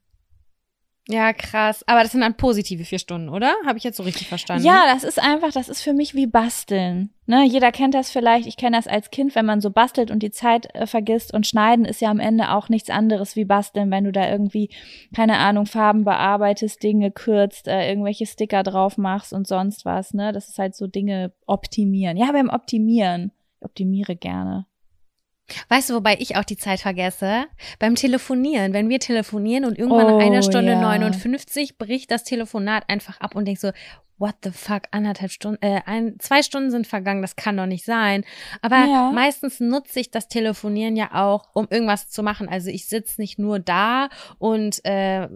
Ja, krass. Aber das sind dann positive vier Stunden, oder? Habe ich jetzt so richtig verstanden? Ja, das ist einfach, das ist für mich wie Basteln. Ne, jeder kennt das vielleicht. Ich kenne das als Kind, wenn man so bastelt und die Zeit äh, vergisst. Und Schneiden ist ja am Ende auch nichts anderes wie Basteln, wenn du da irgendwie, keine Ahnung, Farben bearbeitest, Dinge kürzt, äh, irgendwelche Sticker drauf machst und sonst was. Ne, das ist halt so Dinge optimieren. Ja, beim Optimieren. Ich optimiere gerne. Weißt du, wobei ich auch die Zeit vergesse? Beim Telefonieren. Wenn wir telefonieren und irgendwann Oh, nach einer Stunde ja. 59 bricht das Telefonat einfach ab und denkst so, what the fuck, anderthalb Stunden, äh, ein, zwei Stunden sind vergangen, das kann doch nicht sein. Aber Ja. meistens nutze ich das Telefonieren ja auch, um irgendwas zu machen. Also ich sitze nicht nur da und äh,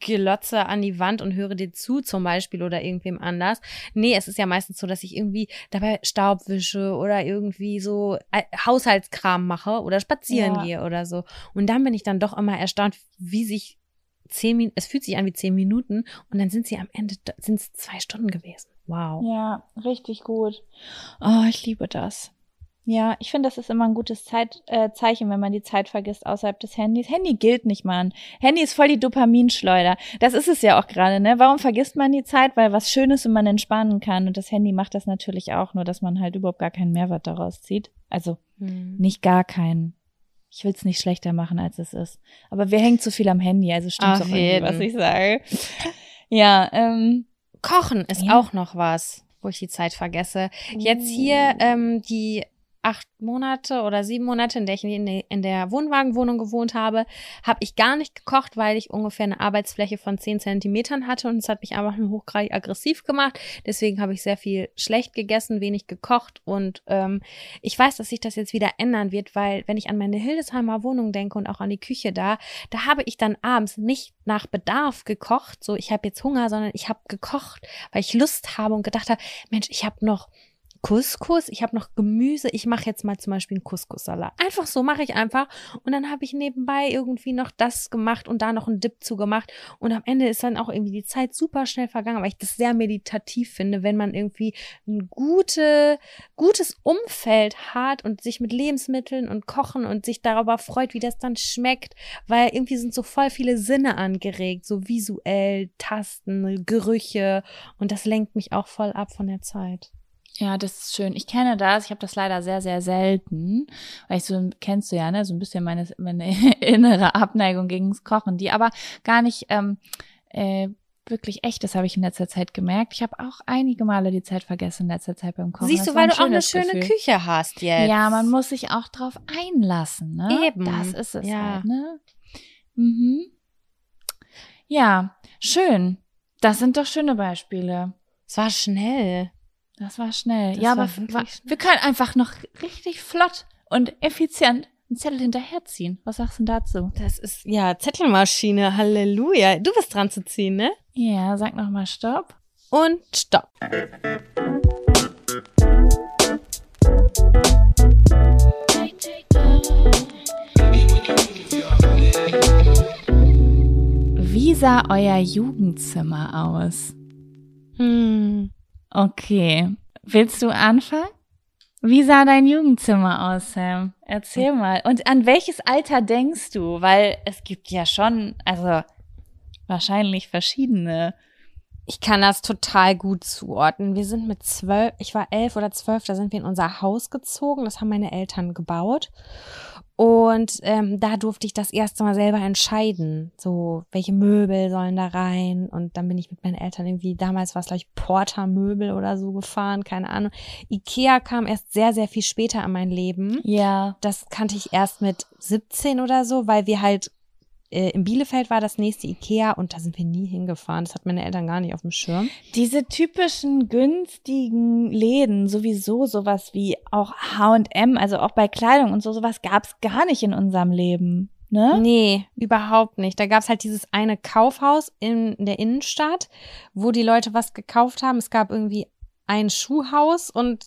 gelotze an die Wand und höre dir zu zum Beispiel oder irgendwem anders. Nee, es ist ja meistens so, dass ich irgendwie dabei Staub wische oder irgendwie so äh, Haushaltskram mache oder spazieren Ja. gehe oder so. Und dann bin ich dann doch immer erstaunt, wie sich zehn es fühlt sich an wie zehn Minuten und dann sind sie am Ende, sind es zwei Stunden gewesen. Wow. Ja, richtig gut. Oh, ich liebe das. Ja, ich finde, das ist immer ein gutes Zeit, äh, Zeichen, wenn man die Zeit vergisst außerhalb des Handys. Handy gilt nicht, Mann. Handy ist voll die Dopaminschleuder. Das ist es ja auch gerade, ne? Warum vergisst man die Zeit? Weil was Schönes und man entspannen kann. Und das Handy macht das natürlich auch, nur dass man halt überhaupt gar keinen Mehrwert daraus zieht. Also Hm. nicht gar keinen. Ich will es nicht schlechter machen, als es ist. Aber wir hängen zu viel am Handy, also stimmt auch jeden. was ich sage. Ja, ähm, Kochen ist Ja. auch noch was, wo ich die Zeit vergesse. Jetzt hier ähm, die acht Monate oder sieben Monate, in der ich in der, Wohnwagenwohnung gewohnt habe, habe ich gar nicht gekocht, weil ich ungefähr eine Arbeitsfläche von zehn Zentimetern hatte und es hat mich einfach nur hochgradig aggressiv gemacht. Deswegen habe ich sehr viel schlecht gegessen, wenig gekocht und ähm, ich weiß, dass sich das jetzt wieder ändern wird, weil wenn ich an meine Hildesheimer Wohnung denke und auch an die Küche da, da habe ich dann abends nicht nach Bedarf gekocht, so ich habe jetzt Hunger, sondern ich habe gekocht, weil ich Lust habe und gedacht habe, Mensch, ich habe noch Couscous, ich habe noch Gemüse, ich mache jetzt mal zum Beispiel einen Couscous-Salat. Einfach so mache ich einfach. Und dann habe ich nebenbei irgendwie noch das gemacht und da noch einen Dip zugemacht. Und am Ende ist dann auch irgendwie die Zeit super schnell vergangen, weil ich das sehr meditativ finde, wenn man irgendwie ein gute, gutes Umfeld hat und sich mit Lebensmitteln und Kochen und sich darüber freut, wie das dann schmeckt, weil irgendwie sind so voll viele Sinne angeregt, so visuell, Tasten, Gerüche und das lenkt mich auch voll ab von der Zeit. Ja, das ist schön. Ich kenne das. Ich habe das leider sehr, sehr selten. Weil ich so, kennst du ja, ne, so ein bisschen meine, meine innere Abneigung gegens Kochen, die aber gar nicht ähm, äh, wirklich echt ist, habe ich in letzter Zeit gemerkt. Ich habe auch einige Male die Zeit vergessen in letzter Zeit beim Kochen. Siehst du, weil du auch eine schöne Gefühl. Küche hast jetzt. Ja, man muss sich auch drauf einlassen, ne? Eben. Das ist es Ja. halt, ne? Mhm. Ja, schön. Das sind doch schöne Beispiele. Es war schnell. Das war schnell. Das ja, war aber wirklich wa- schnell. wir können einfach noch richtig flott und effizient einen Zettel hinterherziehen. Was sagst du denn dazu? Das ist, ja, Zettelmaschine, Halleluja. Du bist dran zu ziehen, ne? Ja, sag noch mal Stopp. Und stopp. Wie sah euer Jugendzimmer aus? Hm. Okay. Willst du anfangen? Wie sah dein Jugendzimmer aus, Sam? Erzähl mal. Und an welches Alter denkst du? Weil es gibt ja schon, also wahrscheinlich verschiedene. Ich kann das total gut zuordnen. Wir sind mit zwölf, ich war elf oder zwölf, da sind wir in unser Haus gezogen. Das haben meine Eltern gebaut. Und ähm, da durfte ich das erste Mal selber entscheiden, so welche Möbel sollen da rein. Und dann bin ich mit meinen Eltern irgendwie, damals war es glaube ich Porter-Möbel oder so gefahren, keine Ahnung. Ikea kam erst sehr, sehr viel später in mein Leben. Ja. Das kannte ich erst mit 17 oder so, weil wir halt äh, in Bielefeld war das nächste Ikea und da sind wir nie hingefahren. Das hat meine Eltern gar nicht auf dem Schirm. Diese typischen günstigen Läden, sowieso sowas wie auch H&M, also auch bei Kleidung und so, sowas gab's gar nicht in unserem Leben, ne? Nee, überhaupt nicht. Da gab's halt dieses eine Kaufhaus in der Innenstadt, wo die Leute was gekauft haben. Es gab irgendwie ein Schuhhaus und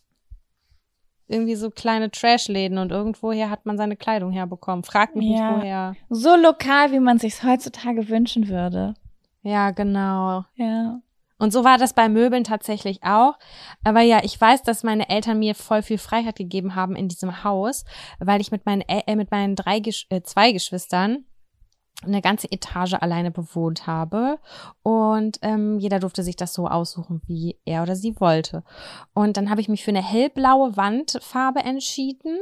irgendwie so kleine Trashläden und irgendwoher hat man seine Kleidung herbekommen. Frag mich Ja. nicht woher. So lokal, wie man sich's heutzutage wünschen würde. Ja, genau. Ja. Und so war das bei Möbeln tatsächlich auch. Aber ja, ich weiß, dass meine Eltern mir voll viel Freiheit gegeben haben in diesem Haus, weil ich mit meinen, El äh, mit meinen drei, Gesch äh, zwei Geschwistern eine ganze Etage alleine bewohnt habe und ähm, jeder durfte sich das so aussuchen, wie er oder sie wollte. Und dann habe ich mich für eine hellblaue Wandfarbe entschieden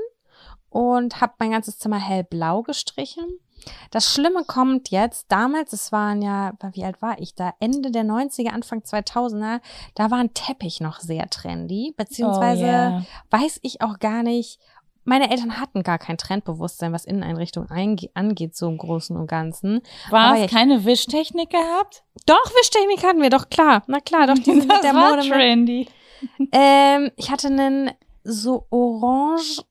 und habe mein ganzes Zimmer hellblau gestrichen. Das Schlimme kommt jetzt, damals, es waren ja, wie alt war ich da? Ende der 90er, Anfang 2000er, da war ein Teppich noch sehr trendy, beziehungsweise oh, yeah. weiß ich auch gar nicht, meine Eltern hatten gar kein Trendbewusstsein, was Inneneinrichtung angeht, so im Großen und Ganzen. War es keine Wischtechnik gehabt? Doch, Wischtechnik hatten wir, doch klar. Na klar, doch, die sind mit der war Mode. trendy. Ähm, ich hatte einen so orange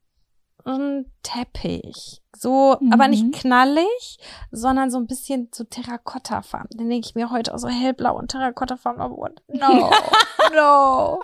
Teppich. So, mhm. aber nicht mhm. knallig, sondern so ein bisschen so Terrakottafarben. Den denke ich mir heute auch so hellblau und Terrakottafarben. No, no.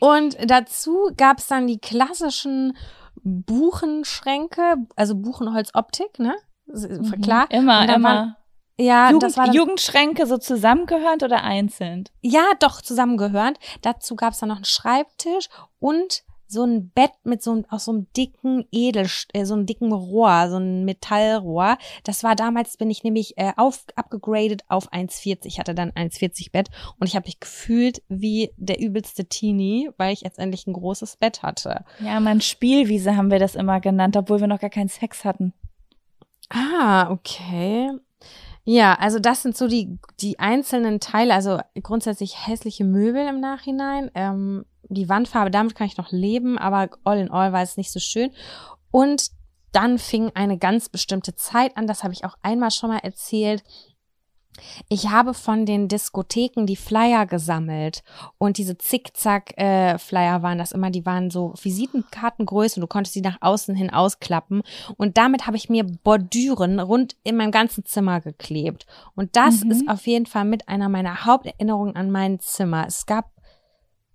Und dazu gab es dann die klassischen Buchenschränke, also Buchenholzoptik, ne? Mhm. Klar. Immer, immer. Waren, ja, Jugend, das war dann, Jugendschränke so zusammengehörend oder einzeln? Ja, doch zusammengehörend. Dazu gab es dann noch einen Schreibtisch und so ein Bett mit so einem, aus so einem dicken Edel, äh, so einem dicken Rohr, so ein Metallrohr. Das war damals, bin ich nämlich äh, auf, abgegradet auf 1,40. Ich hatte dann 1,40 Bett und ich habe mich gefühlt wie der übelste Teenie, weil ich jetzt endlich ein großes Bett hatte. Ja, mein Spielwiese haben wir das immer genannt, obwohl wir noch gar keinen Sex hatten. Ah, okay. Ja, also das sind so die, die einzelnen Teile, also grundsätzlich hässliche Möbel im Nachhinein. Ähm, die Wandfarbe, damit kann ich noch leben, aber all in all war es nicht so schön. Und dann fing eine ganz bestimmte Zeit an, das habe ich auch einmal schon mal erzählt. Ich habe von den Diskotheken die Flyer gesammelt und diese Zickzack-Flyer äh, waren das immer, die waren so Visitenkartengröße und du konntest sie nach außen hin ausklappen und damit habe ich mir Bordüren rund in meinem ganzen Zimmer geklebt und das mhm. ist auf jeden Fall mit einer meiner Haupterinnerungen an mein Zimmer. Es gab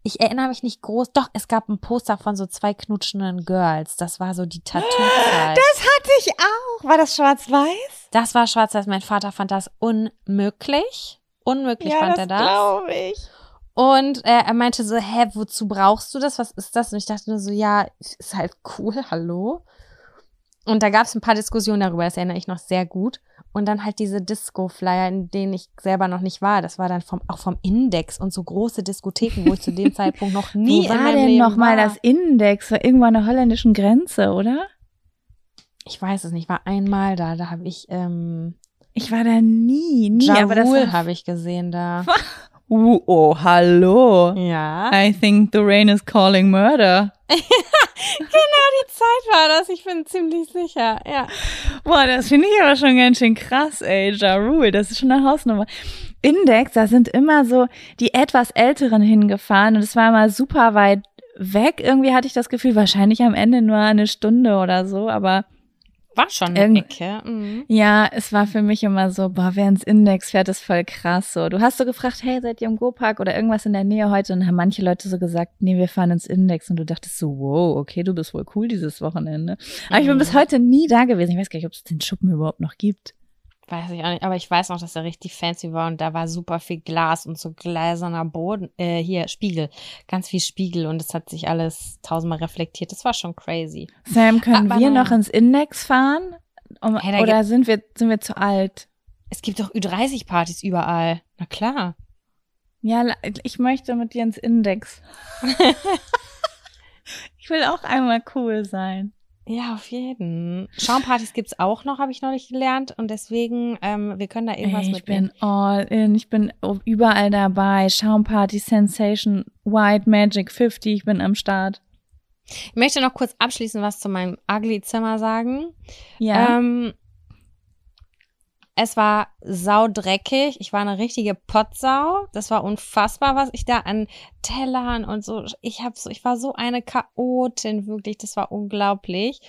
ich erinnere mich nicht groß, doch, es gab ein Poster von so zwei knutschenden Girls. Das war so die Tattoo-Zeit. Das hatte ich auch. War das schwarz-weiß? Das war schwarz-weiß. Mein Vater fand das unmöglich. Unmöglich ja, fand er das. glaube ich. Und äh, er meinte so, hä, wozu brauchst du das? Was ist das? Und ich dachte nur so, ja, ist halt cool, hallo. Und da gab es ein paar Diskussionen darüber, das erinnere ich noch sehr gut. Und dann halt diese Disco-Flyer, in denen ich selber noch nicht war. Das war dann vom, auch vom Index und so große Diskotheken, wo ich zu dem Zeitpunkt noch nie wo in war denn Leben noch mal das Index? War irgendwo an der holländischen Grenze, oder? Ich weiß es nicht. Ich war einmal da. Da habe ich. Ähm, ich war da nie, nie. Ja, aber das habe ich gesehen da. Uh, oh, hallo. Ja. I think the rain is calling murder. genau, die Zeit war das. Ich bin ziemlich sicher, ja. Boah, das finde ich aber schon ganz schön krass, ey. Ja Rule, das ist schon eine Hausnummer. Index, da sind immer so die etwas Älteren hingefahren und es war immer super weit weg. Irgendwie hatte ich das Gefühl, wahrscheinlich am Ende nur eine Stunde oder so, aber war schon eine Ecke. Mhm. Ja, es war für mich immer so, boah, wer ins Index fährt, ist voll krass. So, du hast so gefragt, hey, seid ihr im Go-Park oder irgendwas in der Nähe heute? Und haben manche Leute so gesagt, nee, wir fahren ins Index. Und du dachtest so, wow, okay, du bist wohl cool dieses Wochenende. Aber ich bin bis mhm. heute nie da gewesen. Ich weiß gar nicht, ob es den Schuppen überhaupt noch gibt. Weiß ich auch nicht, aber ich weiß noch, dass er richtig fancy war und da war super viel Glas und so gläserner Boden, äh, hier, Spiegel, ganz viel Spiegel und es hat sich alles tausendmal reflektiert. Das war schon crazy. Sam, können aber wir noch ins Index fahren? Um, hey, oder sind wir, sind wir zu alt? Es gibt doch Ü30-Partys überall. Na klar. Ja, ich möchte mit dir ins Index. ich will auch einmal cool sein. Ja, auf jeden. Schaumpartys gibt's auch noch, habe ich neulich gelernt. Und deswegen, ähm, wir können da irgendwas Ey, ich mit. Ich bin all in, ich bin überall dabei. Schaumparty, Sensation, White Magic 50, ich bin am Start. Ich möchte noch kurz abschließend was zu meinem Ugly-Zimmer sagen. Ja. Ähm, es war saudreckig. Ich war eine richtige Potsau. Das war unfassbar, was ich da an Tellern und so. Ich habe so, ich war so eine Chaotin, wirklich. Das war unglaublich.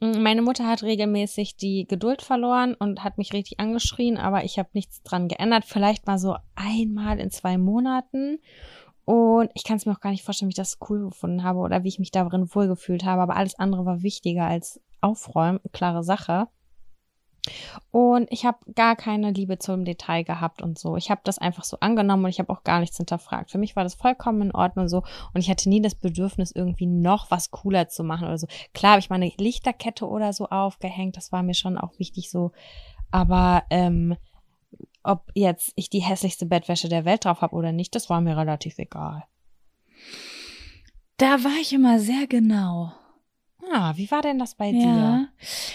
Mm, meine Mutter hat regelmäßig die Geduld verloren und hat mich richtig angeschrien, aber ich habe nichts dran geändert. Vielleicht mal so einmal in zwei Monaten. Und ich kann es mir auch gar nicht vorstellen, wie ich das cool gefunden habe oder wie ich mich darin wohlgefühlt habe. Aber alles andere war wichtiger als Aufräumen. Klare Sache. Und ich habe gar keine Liebe zum Detail gehabt und so. Ich habe das einfach so angenommen und ich habe auch gar nichts hinterfragt. Für mich war das vollkommen in Ordnung so. Und ich hatte nie das Bedürfnis, irgendwie noch was cooler zu machen oder so. Klar habe ich meine Lichterkette oder so aufgehängt. Das war mir schon auch wichtig so. Aber ähm, ob jetzt ich die hässlichste Bettwäsche der Welt drauf habe oder nicht, das war mir relativ egal. Da war ich immer sehr genau. Ah, wie war denn das bei ja. dir?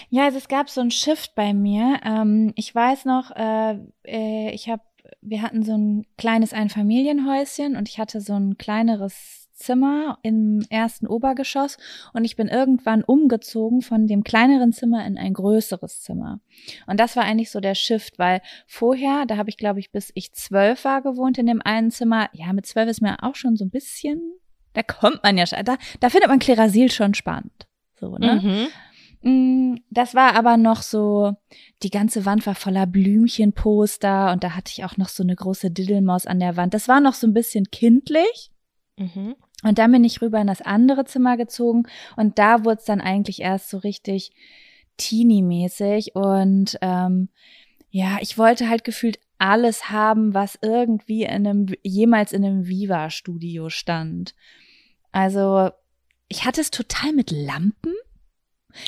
Ja, also es gab so ein Shift bei mir. Ähm, ich weiß noch, äh, äh, ich habe, wir hatten so ein kleines Einfamilienhäuschen und ich hatte so ein kleineres Zimmer im ersten Obergeschoss und ich bin irgendwann umgezogen von dem kleineren Zimmer in ein größeres Zimmer. Und das war eigentlich so der Shift, weil vorher, da habe ich glaube ich bis ich zwölf war gewohnt in dem einen Zimmer. Ja, mit zwölf ist mir auch schon so ein bisschen, da kommt man ja, da, da findet man Klerasil schon spannend. So, ne? Mhm. Mm, das war aber noch so, die ganze Wand war voller Blümchenposter und da hatte ich auch noch so eine große Diddelmaus an der Wand. Das war noch so ein bisschen kindlich. Mhm. Und dann bin ich rüber in das andere Zimmer gezogen und da wurde es dann eigentlich erst so richtig teeny-mäßig und ähm, ja, ich wollte halt gefühlt alles haben, was irgendwie in einem, jemals in einem Viva-Studio stand. Also ich hatte es total mit Lampen.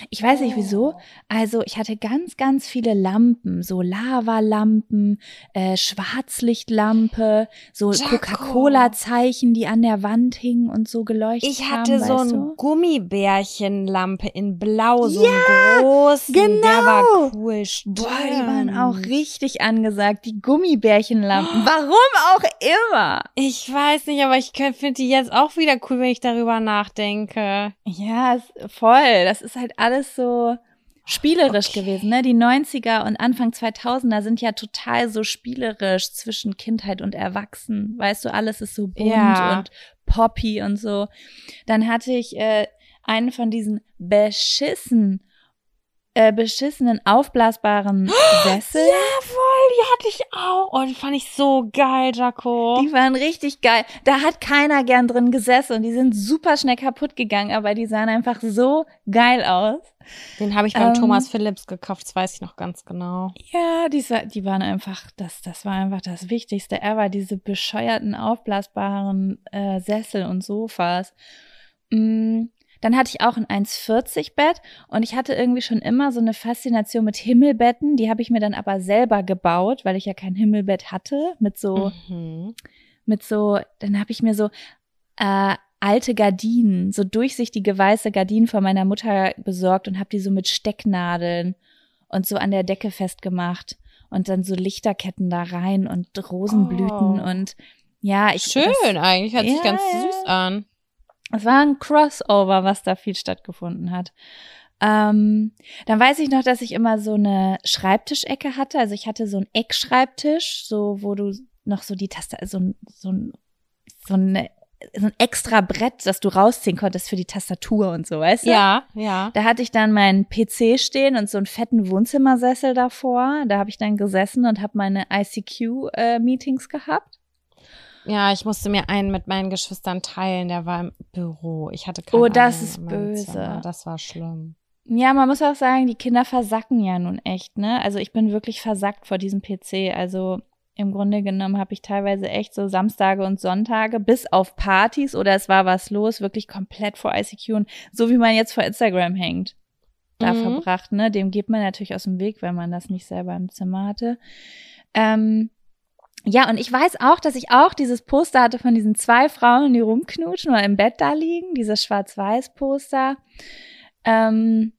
Ich weiß nicht wieso. Oh. Also ich hatte ganz, ganz viele Lampen, so Lavalampen, äh, Schwarzlichtlampe, so Coca-Cola-Zeichen, die an der Wand hingen und so geleuchtet Ich hatte haben, so weißt ein du? Gummibärchenlampe in Blau, so Ja, einen großen. Der genau. war cool. Boah, die waren auch richtig angesagt, die Gummibärchenlampen. Warum auch immer. Ich weiß nicht, aber ich finde die jetzt auch wieder cool, wenn ich darüber nachdenke. Ja, voll. Das ist halt alles so spielerisch Okay. gewesen. Ne? Die 90er und Anfang 2000er sind ja total so spielerisch zwischen Kindheit und Erwachsen. Weißt du, alles ist so bunt Ja. und poppy und so. Dann hatte ich äh, einen von diesen beschissen, äh, beschissenen aufblasbaren Sesseln. Ja, voll, die hatte ich auch. Oh, die fand ich so geil, Jaco. Die waren richtig geil. Da hat keiner gern drin gesessen und die sind super schnell kaputt gegangen, aber die sahen einfach so geil aus. Den habe ich beim Ähm, Thomas Phillips gekauft, das weiß ich noch ganz genau. Ja, die, die waren einfach, das, das war einfach das Wichtigste ever, diese bescheuerten, aufblasbaren äh, Sessel und Sofas. Mm, dann hatte ich auch ein 1,40 Bett und ich hatte irgendwie schon immer so eine Faszination mit Himmelbetten. Die habe ich mir dann aber selber gebaut, weil ich ja kein Himmelbett hatte, mit so Mhm. mit so, dann habe ich mir so äh, alte Gardinen, so durchsichtige weiße Gardinen von meiner Mutter besorgt und habe die so mit Stecknadeln und so an der Decke festgemacht und dann so Lichterketten da rein und Rosenblüten Oh. und ja, ich Schön Das, eigentlich, hört sich Ja, ganz ja. süß an. Es war ein Crossover, was da viel stattgefunden hat. Ähm, dann weiß ich noch, dass ich immer so eine Schreibtischecke hatte. Also ich hatte so einen Eckschreibtisch, so wo du noch so die Taste, so, ein- so, ein- so, eine, so ein extra Brett, das du rausziehen konntest für die Tastatur und so, weißt du? Ja, ja. Da hatte ich dann meinen PC stehen und so einen fetten Wohnzimmersessel davor. Da habe ich dann gesessen und habe meine ICQ-Meetings gehabt. Ja, ich musste mir einen mit meinen Geschwistern teilen, der war im Büro. Ich hatte keinen Oh, das ist böse. Zimmer. Das war schlimm. Ja, man muss auch sagen, die Kinder versacken ja nun echt, ne? Also ich bin wirklich versackt vor diesem PC. Also im Grunde genommen habe ich teilweise echt so Samstage und Sonntage bis auf Partys oder es war was los, wirklich komplett vor ICQ und so wie man jetzt vor Instagram hängt, da Mhm. verbracht, ne? Dem geht man natürlich aus dem Weg, wenn man das nicht selber im Zimmer hatte. Ähm, ja, und ich weiß auch, dass ich auch dieses Poster hatte von diesen zwei Frauen, die rumknutschen oder im Bett da liegen, dieses Schwarz-Weiß-Poster. Ähm,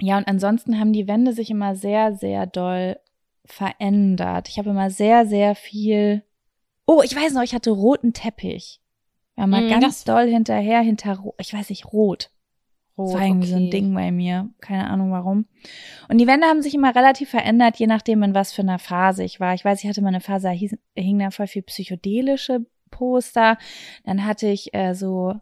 ja, und ansonsten haben die Wände sich immer sehr, sehr doll verändert. Ich habe immer sehr, sehr viel. Oh, ich weiß noch, ich hatte roten Teppich. Ja, mal Mm, ganz doll hinterher, hinter, ich weiß nicht, rot. Rot, Das war irgendwie so ein okay. Ding bei mir. Keine Ahnung warum. Und die Wände haben sich immer relativ verändert, je nachdem, in was für einer Phase ich war. Ich weiß, ich hatte mal eine Phase, da hing da voll viel psychedelische Poster. Dann hatte ich äh, so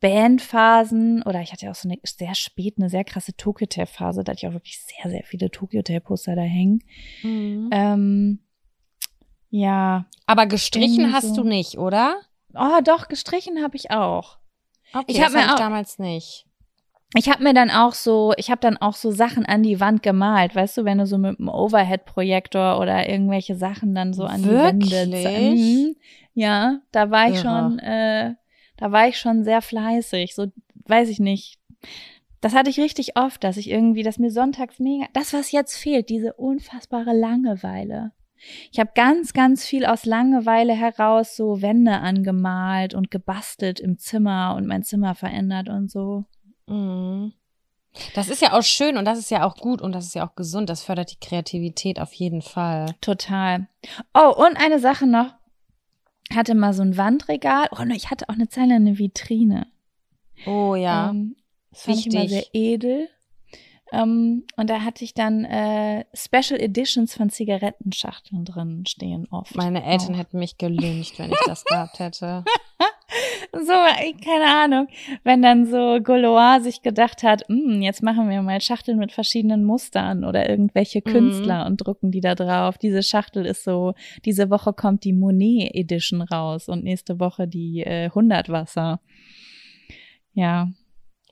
Bandphasen oder ich hatte auch so eine sehr spät, eine sehr krasse Tokyo Hotel Phase. Da hatte ich auch wirklich sehr, sehr viele Tokyo Hotel Poster da hängen. Mhm. Ähm, ja. Aber gestrichen hast so. du nicht, oder? Oh, doch, gestrichen habe ich auch. Okay, Ich hab das mir auch- damals nicht. Ich habe mir dann auch so, ich habe dann auch so Sachen an die Wand gemalt, weißt du, wenn du so mit einem Overhead-Projektor oder irgendwelche Sachen dann so an Wirklich? die Wände. Mhm. Ja, da war ich Irre. schon, äh, da war ich schon sehr fleißig. So, weiß ich nicht. Das hatte ich richtig oft, dass ich irgendwie, dass mir sonntags mega, das was jetzt fehlt, diese unfassbare Langeweile. Ich habe ganz, ganz viel aus Langeweile heraus so Wände angemalt und gebastelt im Zimmer und mein Zimmer verändert und so. Mhm. Das ist ja auch schön und das ist ja auch gut und das ist ja auch gesund. Das fördert die Kreativität auf jeden Fall. Total. Oh, und eine Sache noch. Ich hatte mal so ein Wandregal. Oh, ne, ich hatte auch eine Zeile eine Vitrine. Oh ja. Ähm, das fand ich immer sehr edel. Ähm, und da hatte ich dann äh, Special Editions von Zigarettenschachteln drin stehen oft. Meine Eltern auch. hätten mich gelyncht, wenn ich das gehabt hätte. So, keine Ahnung. Wenn dann so Gaulois sich gedacht hat, "Hm, jetzt machen wir mal Schachteln mit verschiedenen Mustern oder irgendwelche Mhm. Künstler und drucken die da drauf. Diese Schachtel ist so, diese Woche kommt die Monet Edition raus und nächste Woche die äh, 100 Wasser. Ja.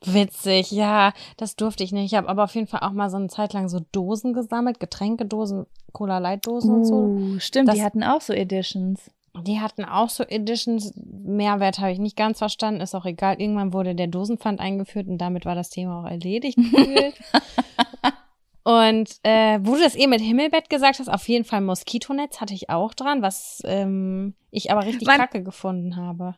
Witzig, ja, das durfte ich nicht. Ich habe aber auf jeden Fall auch mal so eine Zeit lang so Dosen gesammelt, Getränkedosen, Cola-Light-Dosen und so. Uh, stimmt, Das- die hatten auch so Editions. Die hatten auch so Editions. Mehrwert habe ich nicht ganz verstanden, ist auch egal. Irgendwann wurde der Dosenpfand eingeführt und damit war das Thema auch erledigt. und äh, wo du das eben mit Himmelbett gesagt hast, auf jeden Fall Moskitonetz hatte ich auch dran, was ähm, ich aber richtig Wann- kacke gefunden habe.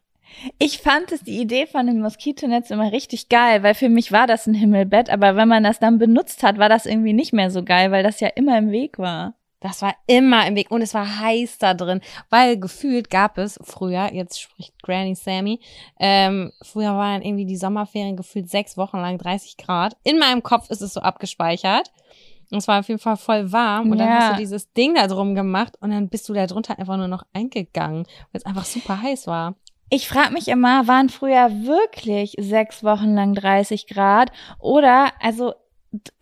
Ich fand es die Idee von dem Moskitonetz immer richtig geil, weil für mich war das ein Himmelbett, aber wenn man das dann benutzt hat, war das irgendwie nicht mehr so geil, weil das ja immer im Weg war. Das war immer im Weg und es war heiß da drin, weil gefühlt gab es früher, jetzt spricht Granny Sammy, ähm, früher waren irgendwie die Sommerferien gefühlt sechs Wochen lang 30 Grad. In meinem Kopf ist es so abgespeichert. Und es war auf jeden Fall voll warm und dann Ja. hast du dieses Ding da drum gemacht und dann bist du da drunter einfach nur noch eingegangen, weil es einfach super heiß war. Ich frage mich immer, waren früher wirklich sechs Wochen lang 30 Grad oder, also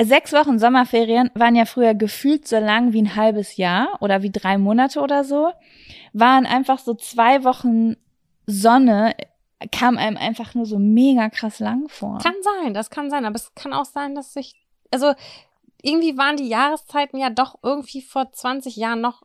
sechs Wochen Sommerferien waren ja früher gefühlt so lang wie ein halbes Jahr oder wie drei Monate oder so, waren einfach so zwei Wochen Sonne, kam einem einfach nur so mega krass lang vor. Kann sein, das kann sein, aber es kann auch sein, dass sich, also irgendwie waren die Jahreszeiten ja doch irgendwie vor 20 Jahren noch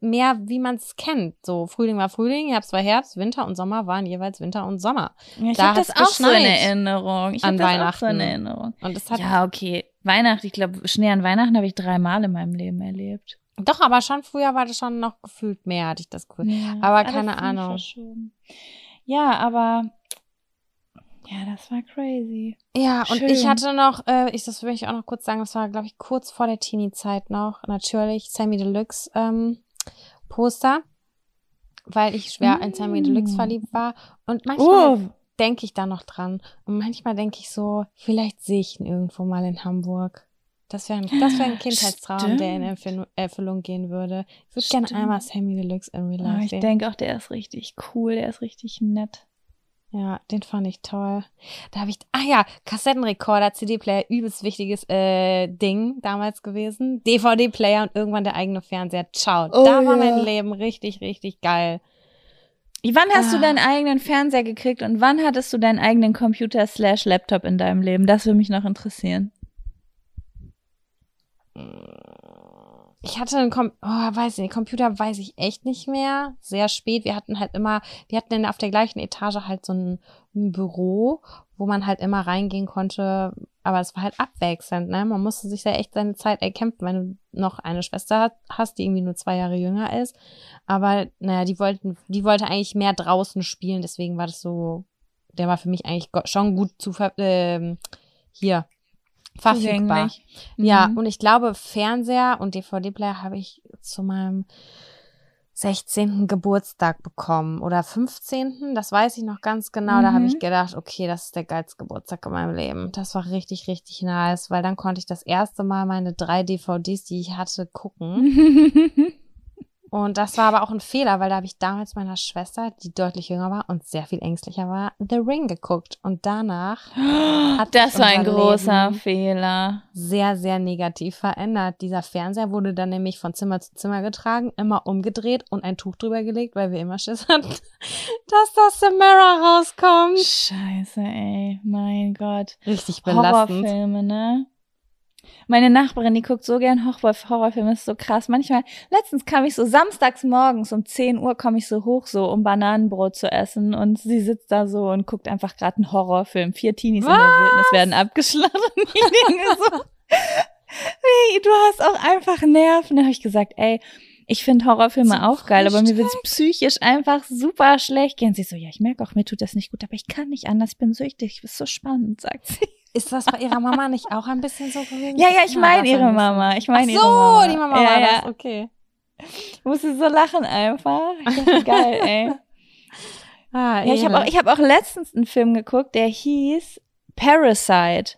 mehr, wie man es kennt. So Frühling war Frühling, Herbst war Herbst, Winter und Sommer waren jeweils Winter und Sommer. Ja, ich Da habe das auch so in geschneit Erinnerung. Ich habe das auch so in Weihnachten. Erinnerung. Und es hat Ja, okay. Weihnachten, ich glaube, Schnee an Weihnachten habe ich dreimal in meinem Leben erlebt. doch, aber schon früher war das schon noch gefühlt mehr, hatte ich das Gefühl. Ja, Aber keine Ahnung. Ja, aber ja, das war crazy. Ja, und Schön. ich hatte noch, äh, ich, das will ich auch noch kurz sagen, das war, glaube ich, kurz vor der Teenie-Zeit noch, natürlich Sammy Deluxe ähm, Poster, weil ich schwer in Sammy Mm. Deluxe verliebt war. Und manchmal Oh, denke ich da noch dran. Und manchmal denke ich so, vielleicht sehe ich ihn irgendwo mal in Hamburg. Das wäre ein, das wär ein Kindheitstraum, der in Stimmt. Erfüll- Erfüllung gehen würde. Ich würde gerne Stimmt. einmal Sammy Deluxe in Real oh, Life ich sehen. denke auch, der ist richtig cool, der ist richtig nett. Ja, den fand ich toll. Da habe ich, ah ja, Kassettenrekorder, CD-Player, übelst wichtiges äh, Ding damals gewesen. DVD-Player und irgendwann der eigene Fernseher. Ciao. Oh da war ja. mein Leben richtig, richtig geil. Wann hast du Ah. deinen eigenen Fernseher gekriegt und wann hattest du deinen eigenen Computer slash Laptop in deinem Leben? Das würde mich noch interessieren. Ich hatte einen Com oh, weiß nicht, Computer weiß ich echt nicht mehr. Sehr spät. Wir hatten halt immer, wir hatten dann auf der gleichen Etage halt so ein, ein Büro, wo man halt immer reingehen konnte. Aber es war halt abwechselnd, ne? Man musste sich da echt seine Zeit erkämpfen, wenn du noch eine Schwester hast, die irgendwie nur zwei Jahre jünger ist. Aber naja, die wollten, die wollte eigentlich mehr draußen spielen, deswegen war das so, der war für mich eigentlich schon gut zu ver ähm, hier verfügbar. Zugänglich. Ja, Mhm. und ich glaube, Fernseher und DVD-Player habe ich zu meinem 16. Geburtstag bekommen oder 15. Das weiß ich noch ganz genau. Da habe Mhm. ich gedacht, okay, das ist der geilste Geburtstag in meinem Leben. Das war richtig, richtig nice, weil dann konnte ich das erste Mal meine drei DVDs, die ich hatte, gucken. Und das war aber auch ein Fehler, weil da habe ich damals meiner Schwester, die deutlich jünger war und sehr viel ängstlicher war, The Ring geguckt. Und danach hat das war ein großer Leben Fehler. Sehr, sehr negativ verändert. Dieser Fernseher wurde dann nämlich von Zimmer zu Zimmer getragen, immer umgedreht und ein Tuch drüber gelegt, weil wir immer Schiss hatten, dass das Samara rauskommt. Scheiße, ey. Mein Gott. Richtig belastend. Horrorfilme, ne? Meine Nachbarin, die guckt so gern Horror Horrorfilme, ist so krass. Manchmal, letztens kam ich so samstags morgens um 10 Uhr komme ich so hoch, so um Bananenbrot zu essen und sie sitzt da so und guckt einfach gerade einen Horrorfilm. Vier Teenies Was? in der Wildnis werden abgeschlagen. so, hey, du hast auch einfach Nerven. Da habe ich gesagt, ey, ich finde Horrorfilme so auch geil, aber mir wird es psychisch einfach super schlecht gehen. Sie so, ja, ich merke auch, mir tut das nicht gut, aber ich kann nicht anders, ich bin süchtig, das ist so spannend, sagt sie. Ist das bei ihrer Mama nicht auch ein bisschen so gewesen? Ja, ja, ich meine ihre Mama. Ich meine ihre so, Mama. die Mama ja, war das, okay. Ich musste so lachen einfach. Ich geil, ey. Ah, ja, ich habe auch, ich hab auch letztens einen Film geguckt, der hieß Parasite.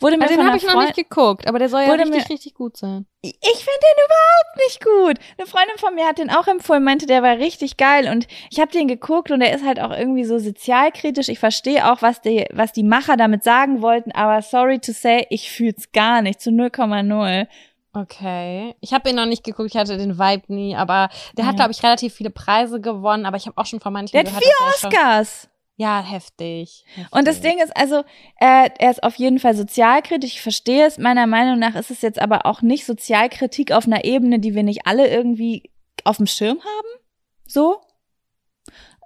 Wurde mir also den habe ich noch nicht geguckt, aber der soll ja richtig, richtig gut sein. Ich finde den überhaupt nicht gut. Eine Freundin von mir hat den auch empfohlen, meinte, der war richtig geil und ich habe den geguckt und der ist halt auch irgendwie so sozialkritisch. Ich verstehe auch, was die, was die Macher damit sagen wollten, aber sorry to say, ich fühl's gar nicht zu 0,0. Okay. Ich habe ihn noch nicht geguckt, ich hatte den Vibe nie, aber der ja. hat, glaube ich, relativ viele Preise gewonnen, aber ich habe auch schon von manchen Der hat vier Oscars. Ja, heftig, heftig. Und das Ding ist also, äh, er ist auf jeden Fall sozialkritisch. Ich verstehe es. Meiner Meinung nach ist es jetzt aber auch nicht Sozialkritik auf einer Ebene, die wir nicht alle irgendwie auf dem Schirm haben. So.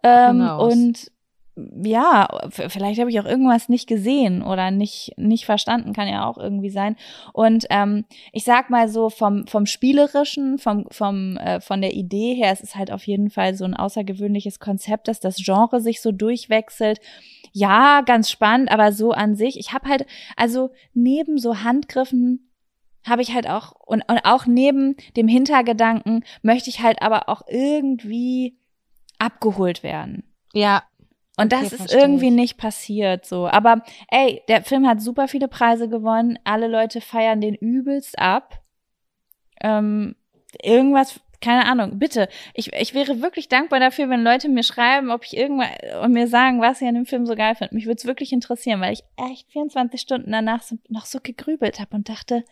Ähm, und ja, vielleicht habe ich auch irgendwas nicht gesehen oder nicht, nicht verstanden, kann ja auch irgendwie sein. Und ähm, ich sag mal so vom, vom Spielerischen, vom, vom, äh, von der Idee her, es ist halt auf jeden Fall so ein außergewöhnliches Konzept, dass das Genre sich so durchwechselt. Ja, ganz spannend, aber so an sich, ich habe halt, also neben so Handgriffen habe ich halt auch, und, und auch neben dem Hintergedanken möchte ich halt aber auch irgendwie abgeholt werden. Ja, und das okay, ist irgendwie nicht passiert so. Aber ey, der Film hat super viele Preise gewonnen. Alle Leute feiern den übelst ab. Ähm, irgendwas, keine Ahnung, bitte. Ich, ich wäre wirklich dankbar dafür, wenn Leute mir schreiben, ob ich irgendwas und mir sagen, was sie an dem Film so geil finden. Mich würde es wirklich interessieren, weil ich echt 24 Stunden danach so, noch so gegrübelt habe und dachte,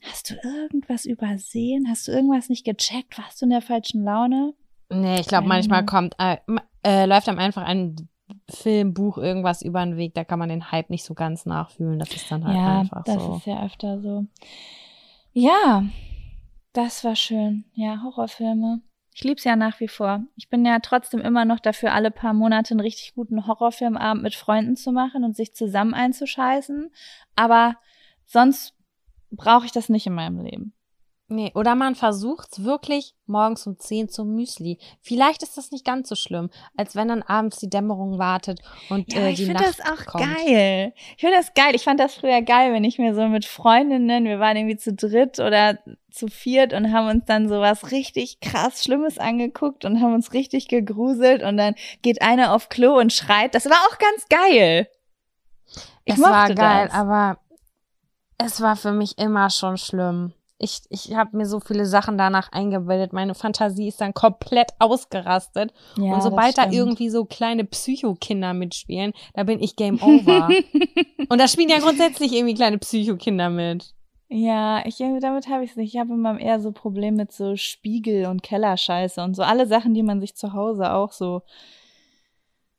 hast du irgendwas übersehen? Hast du irgendwas nicht gecheckt? Warst du in der falschen Laune? Nee, ich glaube, manchmal kommt, äh, äh, läuft einem einfach ein Film, Buch, irgendwas über den Weg, da kann man den Hype nicht so ganz nachfühlen. Das ist dann halt ja, einfach so. Ja, das ist ja öfter so. Ja, das war schön. Ja, Horrorfilme. Ich lieb's ja nach wie vor. Ich bin ja trotzdem immer noch dafür, alle paar Monate einen richtig guten Horrorfilmabend mit Freunden zu machen und sich zusammen einzuscheißen. Aber sonst brauche ich das nicht in meinem Leben. Nee, oder man versucht's wirklich morgens um 10 zum Müsli. Vielleicht ist das nicht ganz so schlimm, als wenn dann abends die Dämmerung wartet und ja, äh, die Nacht Ich finde das auch kommt. geil. Ich finde das geil. Ich fand das früher geil, wenn ich mir so mit Freundinnen, wir waren irgendwie zu dritt oder zu viert und haben uns dann so was richtig krass Schlimmes angeguckt und haben uns richtig gegruselt und dann geht eine auf Klo und schreit. Das war auch ganz geil. Ich es war geil, das. aber es war für mich immer schon schlimm ich, ich habe mir so viele Sachen danach eingebildet. Meine Fantasie ist dann komplett ausgerastet. Ja, und sobald da irgendwie so kleine Psychokinder mitspielen, da bin ich Game Over. und da spielen ja grundsätzlich irgendwie kleine Psychokinder mit. Ja, ich damit habe ich es nicht. Ich habe immer eher so Probleme mit so Spiegel und Kellerscheiße und so alle Sachen, die man sich zu Hause auch so.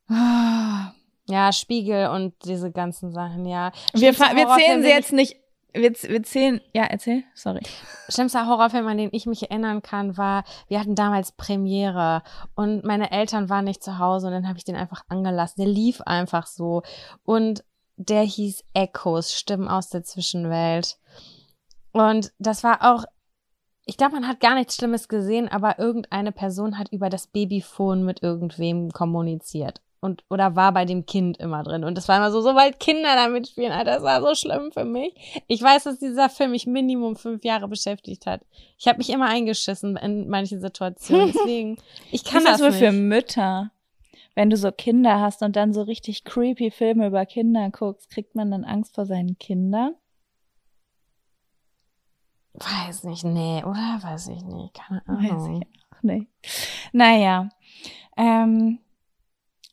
Ja, Spiegel und diese ganzen Sachen, ja. Wir, wir zählen sie jetzt nicht wir, wir zählen, ja, erzähl, sorry. Schlimmster Horrorfilm, an den ich mich erinnern kann, war, wir hatten damals Premiere und meine Eltern waren nicht zu Hause und dann habe ich den einfach angelassen. Der lief einfach so und der hieß Echos, Stimmen aus der Zwischenwelt. Und das war auch, ich glaube, man hat gar nichts Schlimmes gesehen, aber irgendeine Person hat über das Babyphone mit irgendwem kommuniziert und oder war bei dem Kind immer drin. Und das war immer so, sobald Kinder damit spielen, Alter, das war so schlimm für mich. Ich weiß, dass dieser Film mich Minimum fünf Jahre beschäftigt hat. Ich habe mich immer eingeschissen in manchen Situationen. Deswegen, ich kann das, das nur nicht. für Mütter. Wenn du so Kinder hast und dann so richtig creepy Filme über Kinder guckst, kriegt man dann Angst vor seinen Kindern? Weiß nicht, nee, oder? Weiß ich nicht. Keine Ahnung. Weiß ich auch nicht. Naja. Ähm,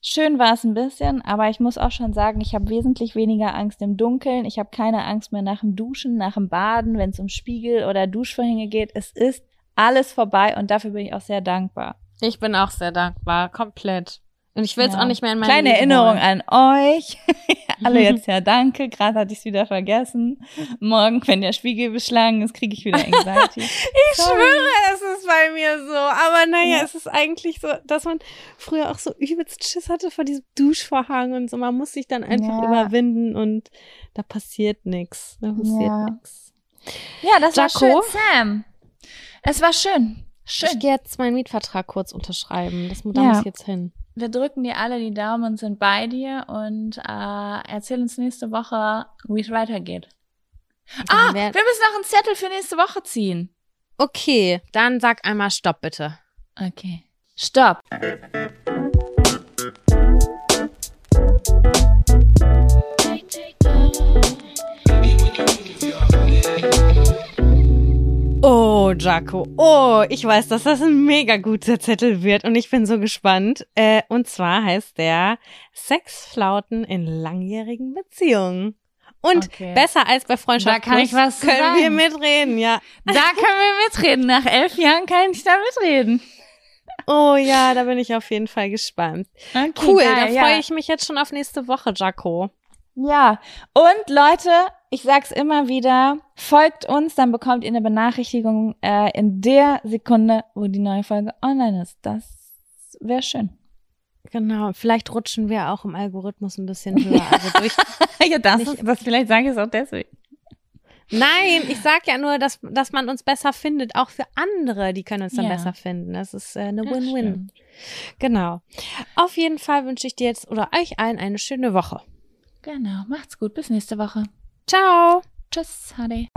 schön war es ein bisschen, aber ich muss auch schon sagen, ich habe wesentlich weniger Angst im Dunkeln. Ich habe keine Angst mehr nach dem Duschen, nach dem Baden, wenn es um Spiegel oder Duschvorhänge geht. Es ist alles vorbei und dafür bin ich auch sehr dankbar. Ich bin auch sehr dankbar, komplett. Und ich will es Ja. auch nicht mehr in meinem Kleine Leben Erinnerung holen. an euch. Alle jetzt ja danke. Gerade hatte ich es wieder vergessen. Morgen, wenn der Spiegel beschlagen ist, kriege ich wieder Anxiety. Ich Sorry. schwöre, es ist bei mir so. Aber naja, Ja. es ist eigentlich so, dass man früher auch so übelst Schiss hatte vor diesem Duschvorhang und so. Man muss sich dann einfach Ja. überwinden und da passiert nichts. Da passiert Ja. nichts. ja, das Jaco? war schön, Sam. Es war schön. Ich Schön. gehe jetzt meinen Mietvertrag kurz unterschreiben. Das, da Ja. muss ich jetzt hin. Wir drücken dir alle die Daumen und sind bei dir und äh, erzähl uns nächste Woche, wie es weitergeht. Ah, wir müssen noch einen Zettel für nächste Woche ziehen. Okay, dann sag einmal Stopp bitte. Okay. Stopp. Oh, Jaco. Oh, ich weiß, dass das ein mega guter Zettel wird und ich bin so gespannt. Äh, und zwar heißt der Sexflauten in langjährigen Beziehungen. Und Okay. besser als bei Freundschaft Da kann ich was können sagen. wir mitreden, ja. Da können wir mitreden. Nach elf Jahren kann ich da mitreden. Oh ja, da bin ich auf jeden Fall gespannt. Okay, Cool, geil, da ja. freue ich mich jetzt schon auf nächste Woche, Jaco. Ja, und Leute, ich sag's immer wieder, folgt uns, dann bekommt ihr eine Benachrichtigung äh, in der Sekunde, wo die neue Folge online ist. Das wäre schön. Genau, vielleicht rutschen wir auch im Algorithmus ein bisschen höher. Also durch ja, das Nicht- ist, das vielleicht sage ich es auch deswegen. Nein, ich sag ja nur, dass, dass man uns besser findet, auch für andere, die können uns dann Ja. besser finden. Das ist äh, eine Win-Win. Genau. Auf jeden Fall wünsche ich dir jetzt oder euch allen eine schöne Woche. Genau, macht's gut, bis nächste Woche. Ciao. Tschüss, Hadi.